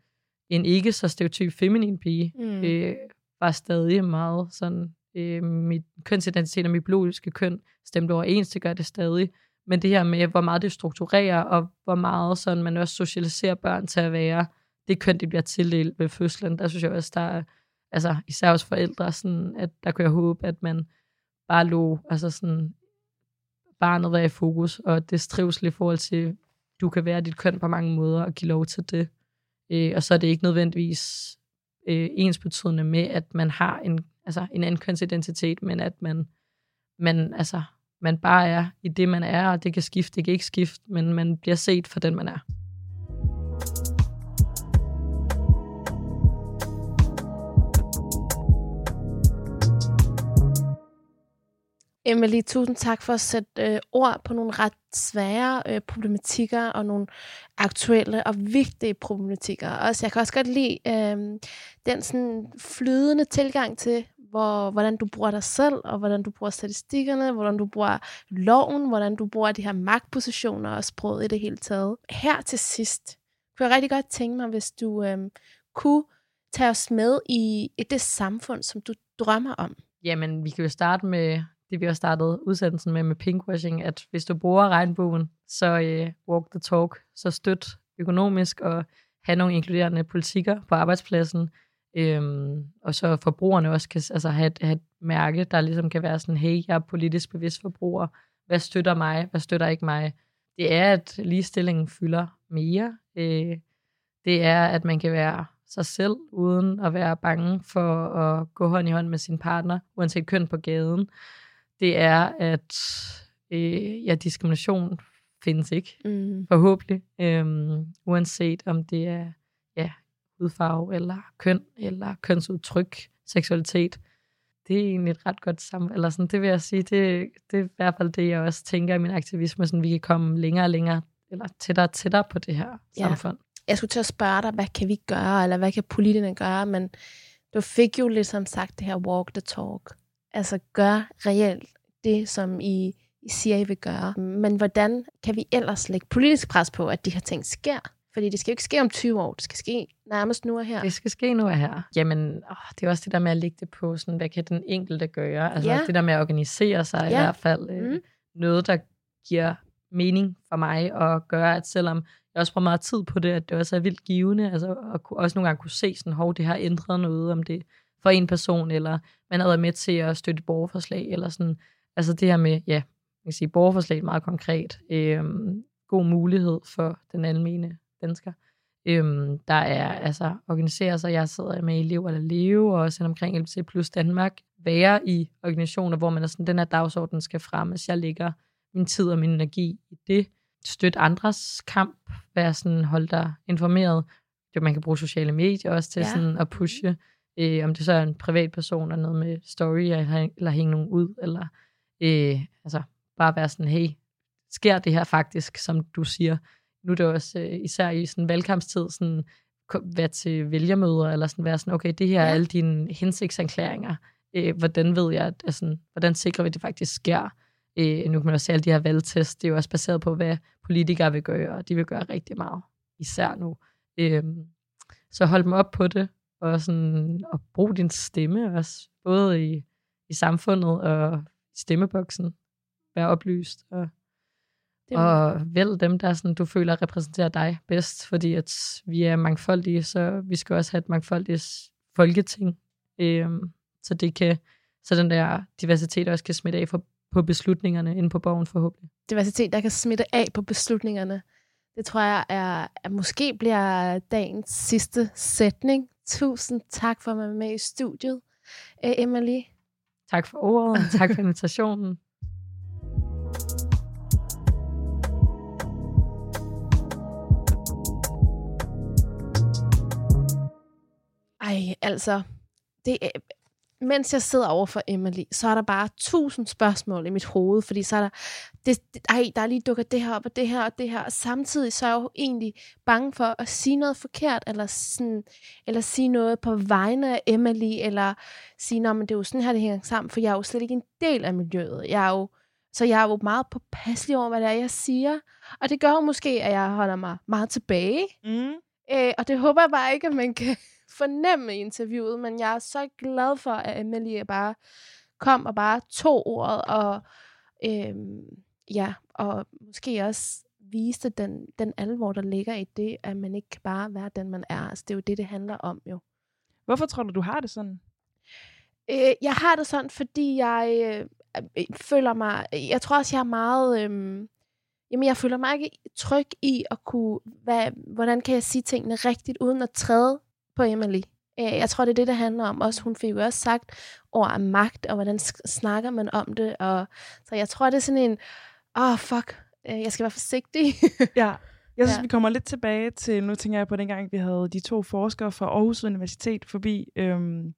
Speaker 3: en ikke så stereotyp feminin pige, mm. øh, var stadig meget sådan, øh, mit kønsidentitet og mit biologiske køn stemte overens, det gør det stadig. Men det her med, hvor meget det strukturerer, og hvor meget sådan, man også socialiserer børn til at være, det køn, de bliver tildelt ved fødslen, der synes jeg også, der er, altså især hos forældre, sådan, at der kunne jeg håbe, at man bare lå, altså sådan, barnet være i fokus, og det trivsel i forhold til, du kan være dit køn på mange måder, og give lov til det. Øh, og så er det ikke nødvendigvis øh, ensbetydende med, at man har en, altså en anden kønsidentitet, men at man, man altså, man bare er i det, man er, og det kan skifte, det kan ikke skifte, men man bliver set for den, man er.
Speaker 1: Emily, tusind tak for at sætte øh, ord på nogle ret svære øh, problematikker og nogle aktuelle og vigtige problematikker. Også, jeg kan også godt lide øh, den sådan flydende tilgang til, hvor, hvordan du bruger dig selv, og hvordan du bruger statistikkerne, hvordan du bruger loven, hvordan du bruger de her magtpositioner og sproget i det hele taget. Her til sidst kunne jeg rigtig godt tænke mig, hvis du øhm, kunne tage os med i, i det samfund, som du drømmer om.
Speaker 3: Jamen, vi kan jo starte med det, vi har startet udsendelsen med med pinkwashing, at hvis du bruger regnbuen, så øh, walk the talk, så støt økonomisk og have nogle inkluderende politikker på arbejdspladsen, øhm, og så forbrugerne også kan altså, have, et, have et mærke, der ligesom kan være sådan, hey, jeg er politisk bevidst forbruger, hvad støtter mig, hvad støtter ikke mig. Det er, at ligestillingen fylder mere. Øh, det er, at man kan være sig selv, uden at være bange for at gå hånd i hånd med sin partner, uanset køn på gaden det er, at øh, ja, diskrimination findes ikke, mm. forhåbentlig, øhm, uanset om det er hudfarve, eller køn, eller kønsudtryk, seksualitet. Det er egentlig et ret godt sammen, eller sådan, det vil jeg sige, det, det er i hvert fald det, jeg også tænker i min aktivisme, sådan vi kan komme længere og længere, eller tættere og tættere på det her ja. samfund.
Speaker 1: Jeg skulle til at spørge dig, hvad kan vi gøre, eller hvad kan politikerne gøre, men du fik jo ligesom sagt det her walk the talk. Altså gør reelt det, som I, I siger, I vil gøre. Men hvordan kan vi ellers lægge politisk pres på, at de her ting sker? Fordi det skal jo ikke ske om 20 år, det skal ske nærmest nu og her.
Speaker 3: Det skal ske nu og her. Jamen, åh, det er også det der med at lægge det på, sådan, hvad kan den enkelte gøre? Altså ja. det der med at organisere sig ja. i hvert fald. Øh, mm. Noget, der giver mening for mig, og gøre, at selvom jeg også bruger meget tid på det, at det også er vildt givende, altså at også nogle gange kunne se sådan, hov, det har ændret noget, om det for en person, eller man har været med til at støtte borgerforslag, eller sådan, Altså det her med, ja, jeg kan sige, borgerforslag meget konkret. Øhm, god mulighed for den almene dansker. Øhm, der er altså organiseret sig, jeg sidder med i Lev eller Leve, og også omkring LBC plus Danmark, være i organisationer, hvor man er sådan, den her dagsorden skal fremmes. Jeg lægger min tid og min energi i det. Støtte andres kamp, være sådan, hold dig informeret. Det, man kan bruge sociale medier også til ja. sådan at pushe, øh, om det så er en privat person, eller noget med story, eller, eller hænge nogen ud, eller øh, altså bare være sådan, hey, sker det her faktisk, som du siger, nu er det også øh, især i sådan valgkampstid, sådan, være til vælgermøder, eller sådan være sådan, okay, det her ja. er alle dine hensigtserklæringer. Øh, hvordan ved jeg, at, altså, hvordan sikrer vi, at det faktisk sker? Øh, nu kan man også se alle de her valgtest, det er jo også baseret på, hvad politikere vil gøre, og de vil gøre rigtig meget, især nu. Øh, så hold dem op på det, og, sådan, og brug din stemme også, både i, i samfundet og i stemmeboksen. Vær oplyst og det og vælg dem, der sådan, du føler repræsenterer dig bedst, fordi at vi er mangfoldige, så vi skal også have et mangfoldigt folketing, øhm, så det kan, så den der diversitet også kan smitte af for, på beslutningerne inde på borgen forhåbentlig.
Speaker 1: Diversitet, der kan smitte af på beslutningerne. Det tror jeg er, at måske bliver dagens sidste sætning. Tusind tak for at være med i studiet, Emily.
Speaker 3: Tak for ordet, tak for invitationen.
Speaker 1: Ej, altså, det, er, mens jeg sidder over for Emily, så er der bare tusind spørgsmål i mit hoved, fordi så er der, det, det, ej, der er lige dukket det her op, og det her, og det her, og samtidig så er jeg jo egentlig bange for at sige noget forkert, eller, sådan, eller sige noget på vegne af Emily, eller sige, men det er jo sådan her, det hænger sammen, for jeg er jo slet ikke en del af miljøet. Jeg er jo, så jeg er jo meget påpasselig over, hvad det er, jeg siger, og det gør jo måske, at jeg holder mig meget tilbage, mm. øh, og det håber jeg bare ikke, at man kan fornemme i interviewet, men jeg er så glad for, at Emilie bare kom og bare tog ordet, og øhm, ja, og måske også viste den, den alvor, der ligger i det, at man ikke kan bare være den, man er. Altså, det er jo det, det handler om jo.
Speaker 2: Hvorfor tror du, du har det sådan?
Speaker 1: Øh, jeg har det sådan, fordi jeg øh, føler mig... Jeg tror også, jeg er meget... Øh, jamen, jeg føler mig ikke tryg i at kunne... Hvad, hvordan kan jeg sige tingene rigtigt, uden at træde på Emily. Øh, jeg tror, det er det, det handler om. Også, hun fik jo også sagt over af magt, og hvordan snakker man om det. Og, så jeg tror, det er sådan en, åh, oh, fuck, øh, jeg skal være forsigtig.
Speaker 2: ja, jeg synes, ja. vi kommer lidt tilbage til, nu tænker jeg på den gang, vi havde de to forskere fra Aarhus Universitet forbi, øhm,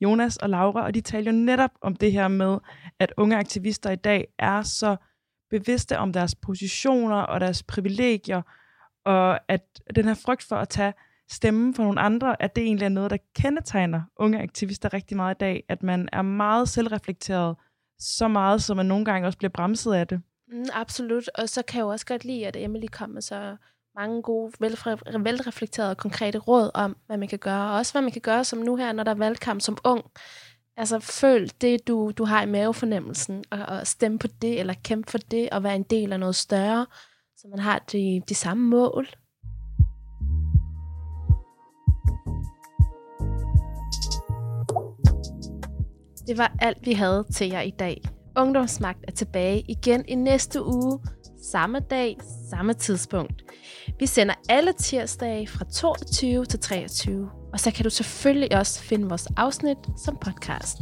Speaker 2: Jonas og Laura, og de taler jo netop om det her med, at unge aktivister i dag er så bevidste om deres positioner og deres privilegier, og at den her frygt for at tage stemme for nogle andre, at det egentlig er noget, der kendetegner unge aktivister rigtig meget i dag, at man er meget selvreflekteret, så meget, som man nogle gange også bliver bremset af det.
Speaker 1: Mm, absolut, og så kan jeg jo også godt lide, at Emily kom med så mange gode, velreflekterede og konkrete råd om, hvad man kan gøre, og også hvad man kan gøre som nu her, når der er valgkamp som ung. Altså føl det, du, du har i mavefornemmelsen, og, og stemme på det, eller kæmpe for det, og være en del af noget større, så man har de, de samme mål. Det var alt, vi havde til jer i dag. Ungdomsmagt er tilbage igen i næste uge, samme dag, samme tidspunkt. Vi sender alle tirsdage fra 22 til 23, og så kan du selvfølgelig også finde vores afsnit som podcast.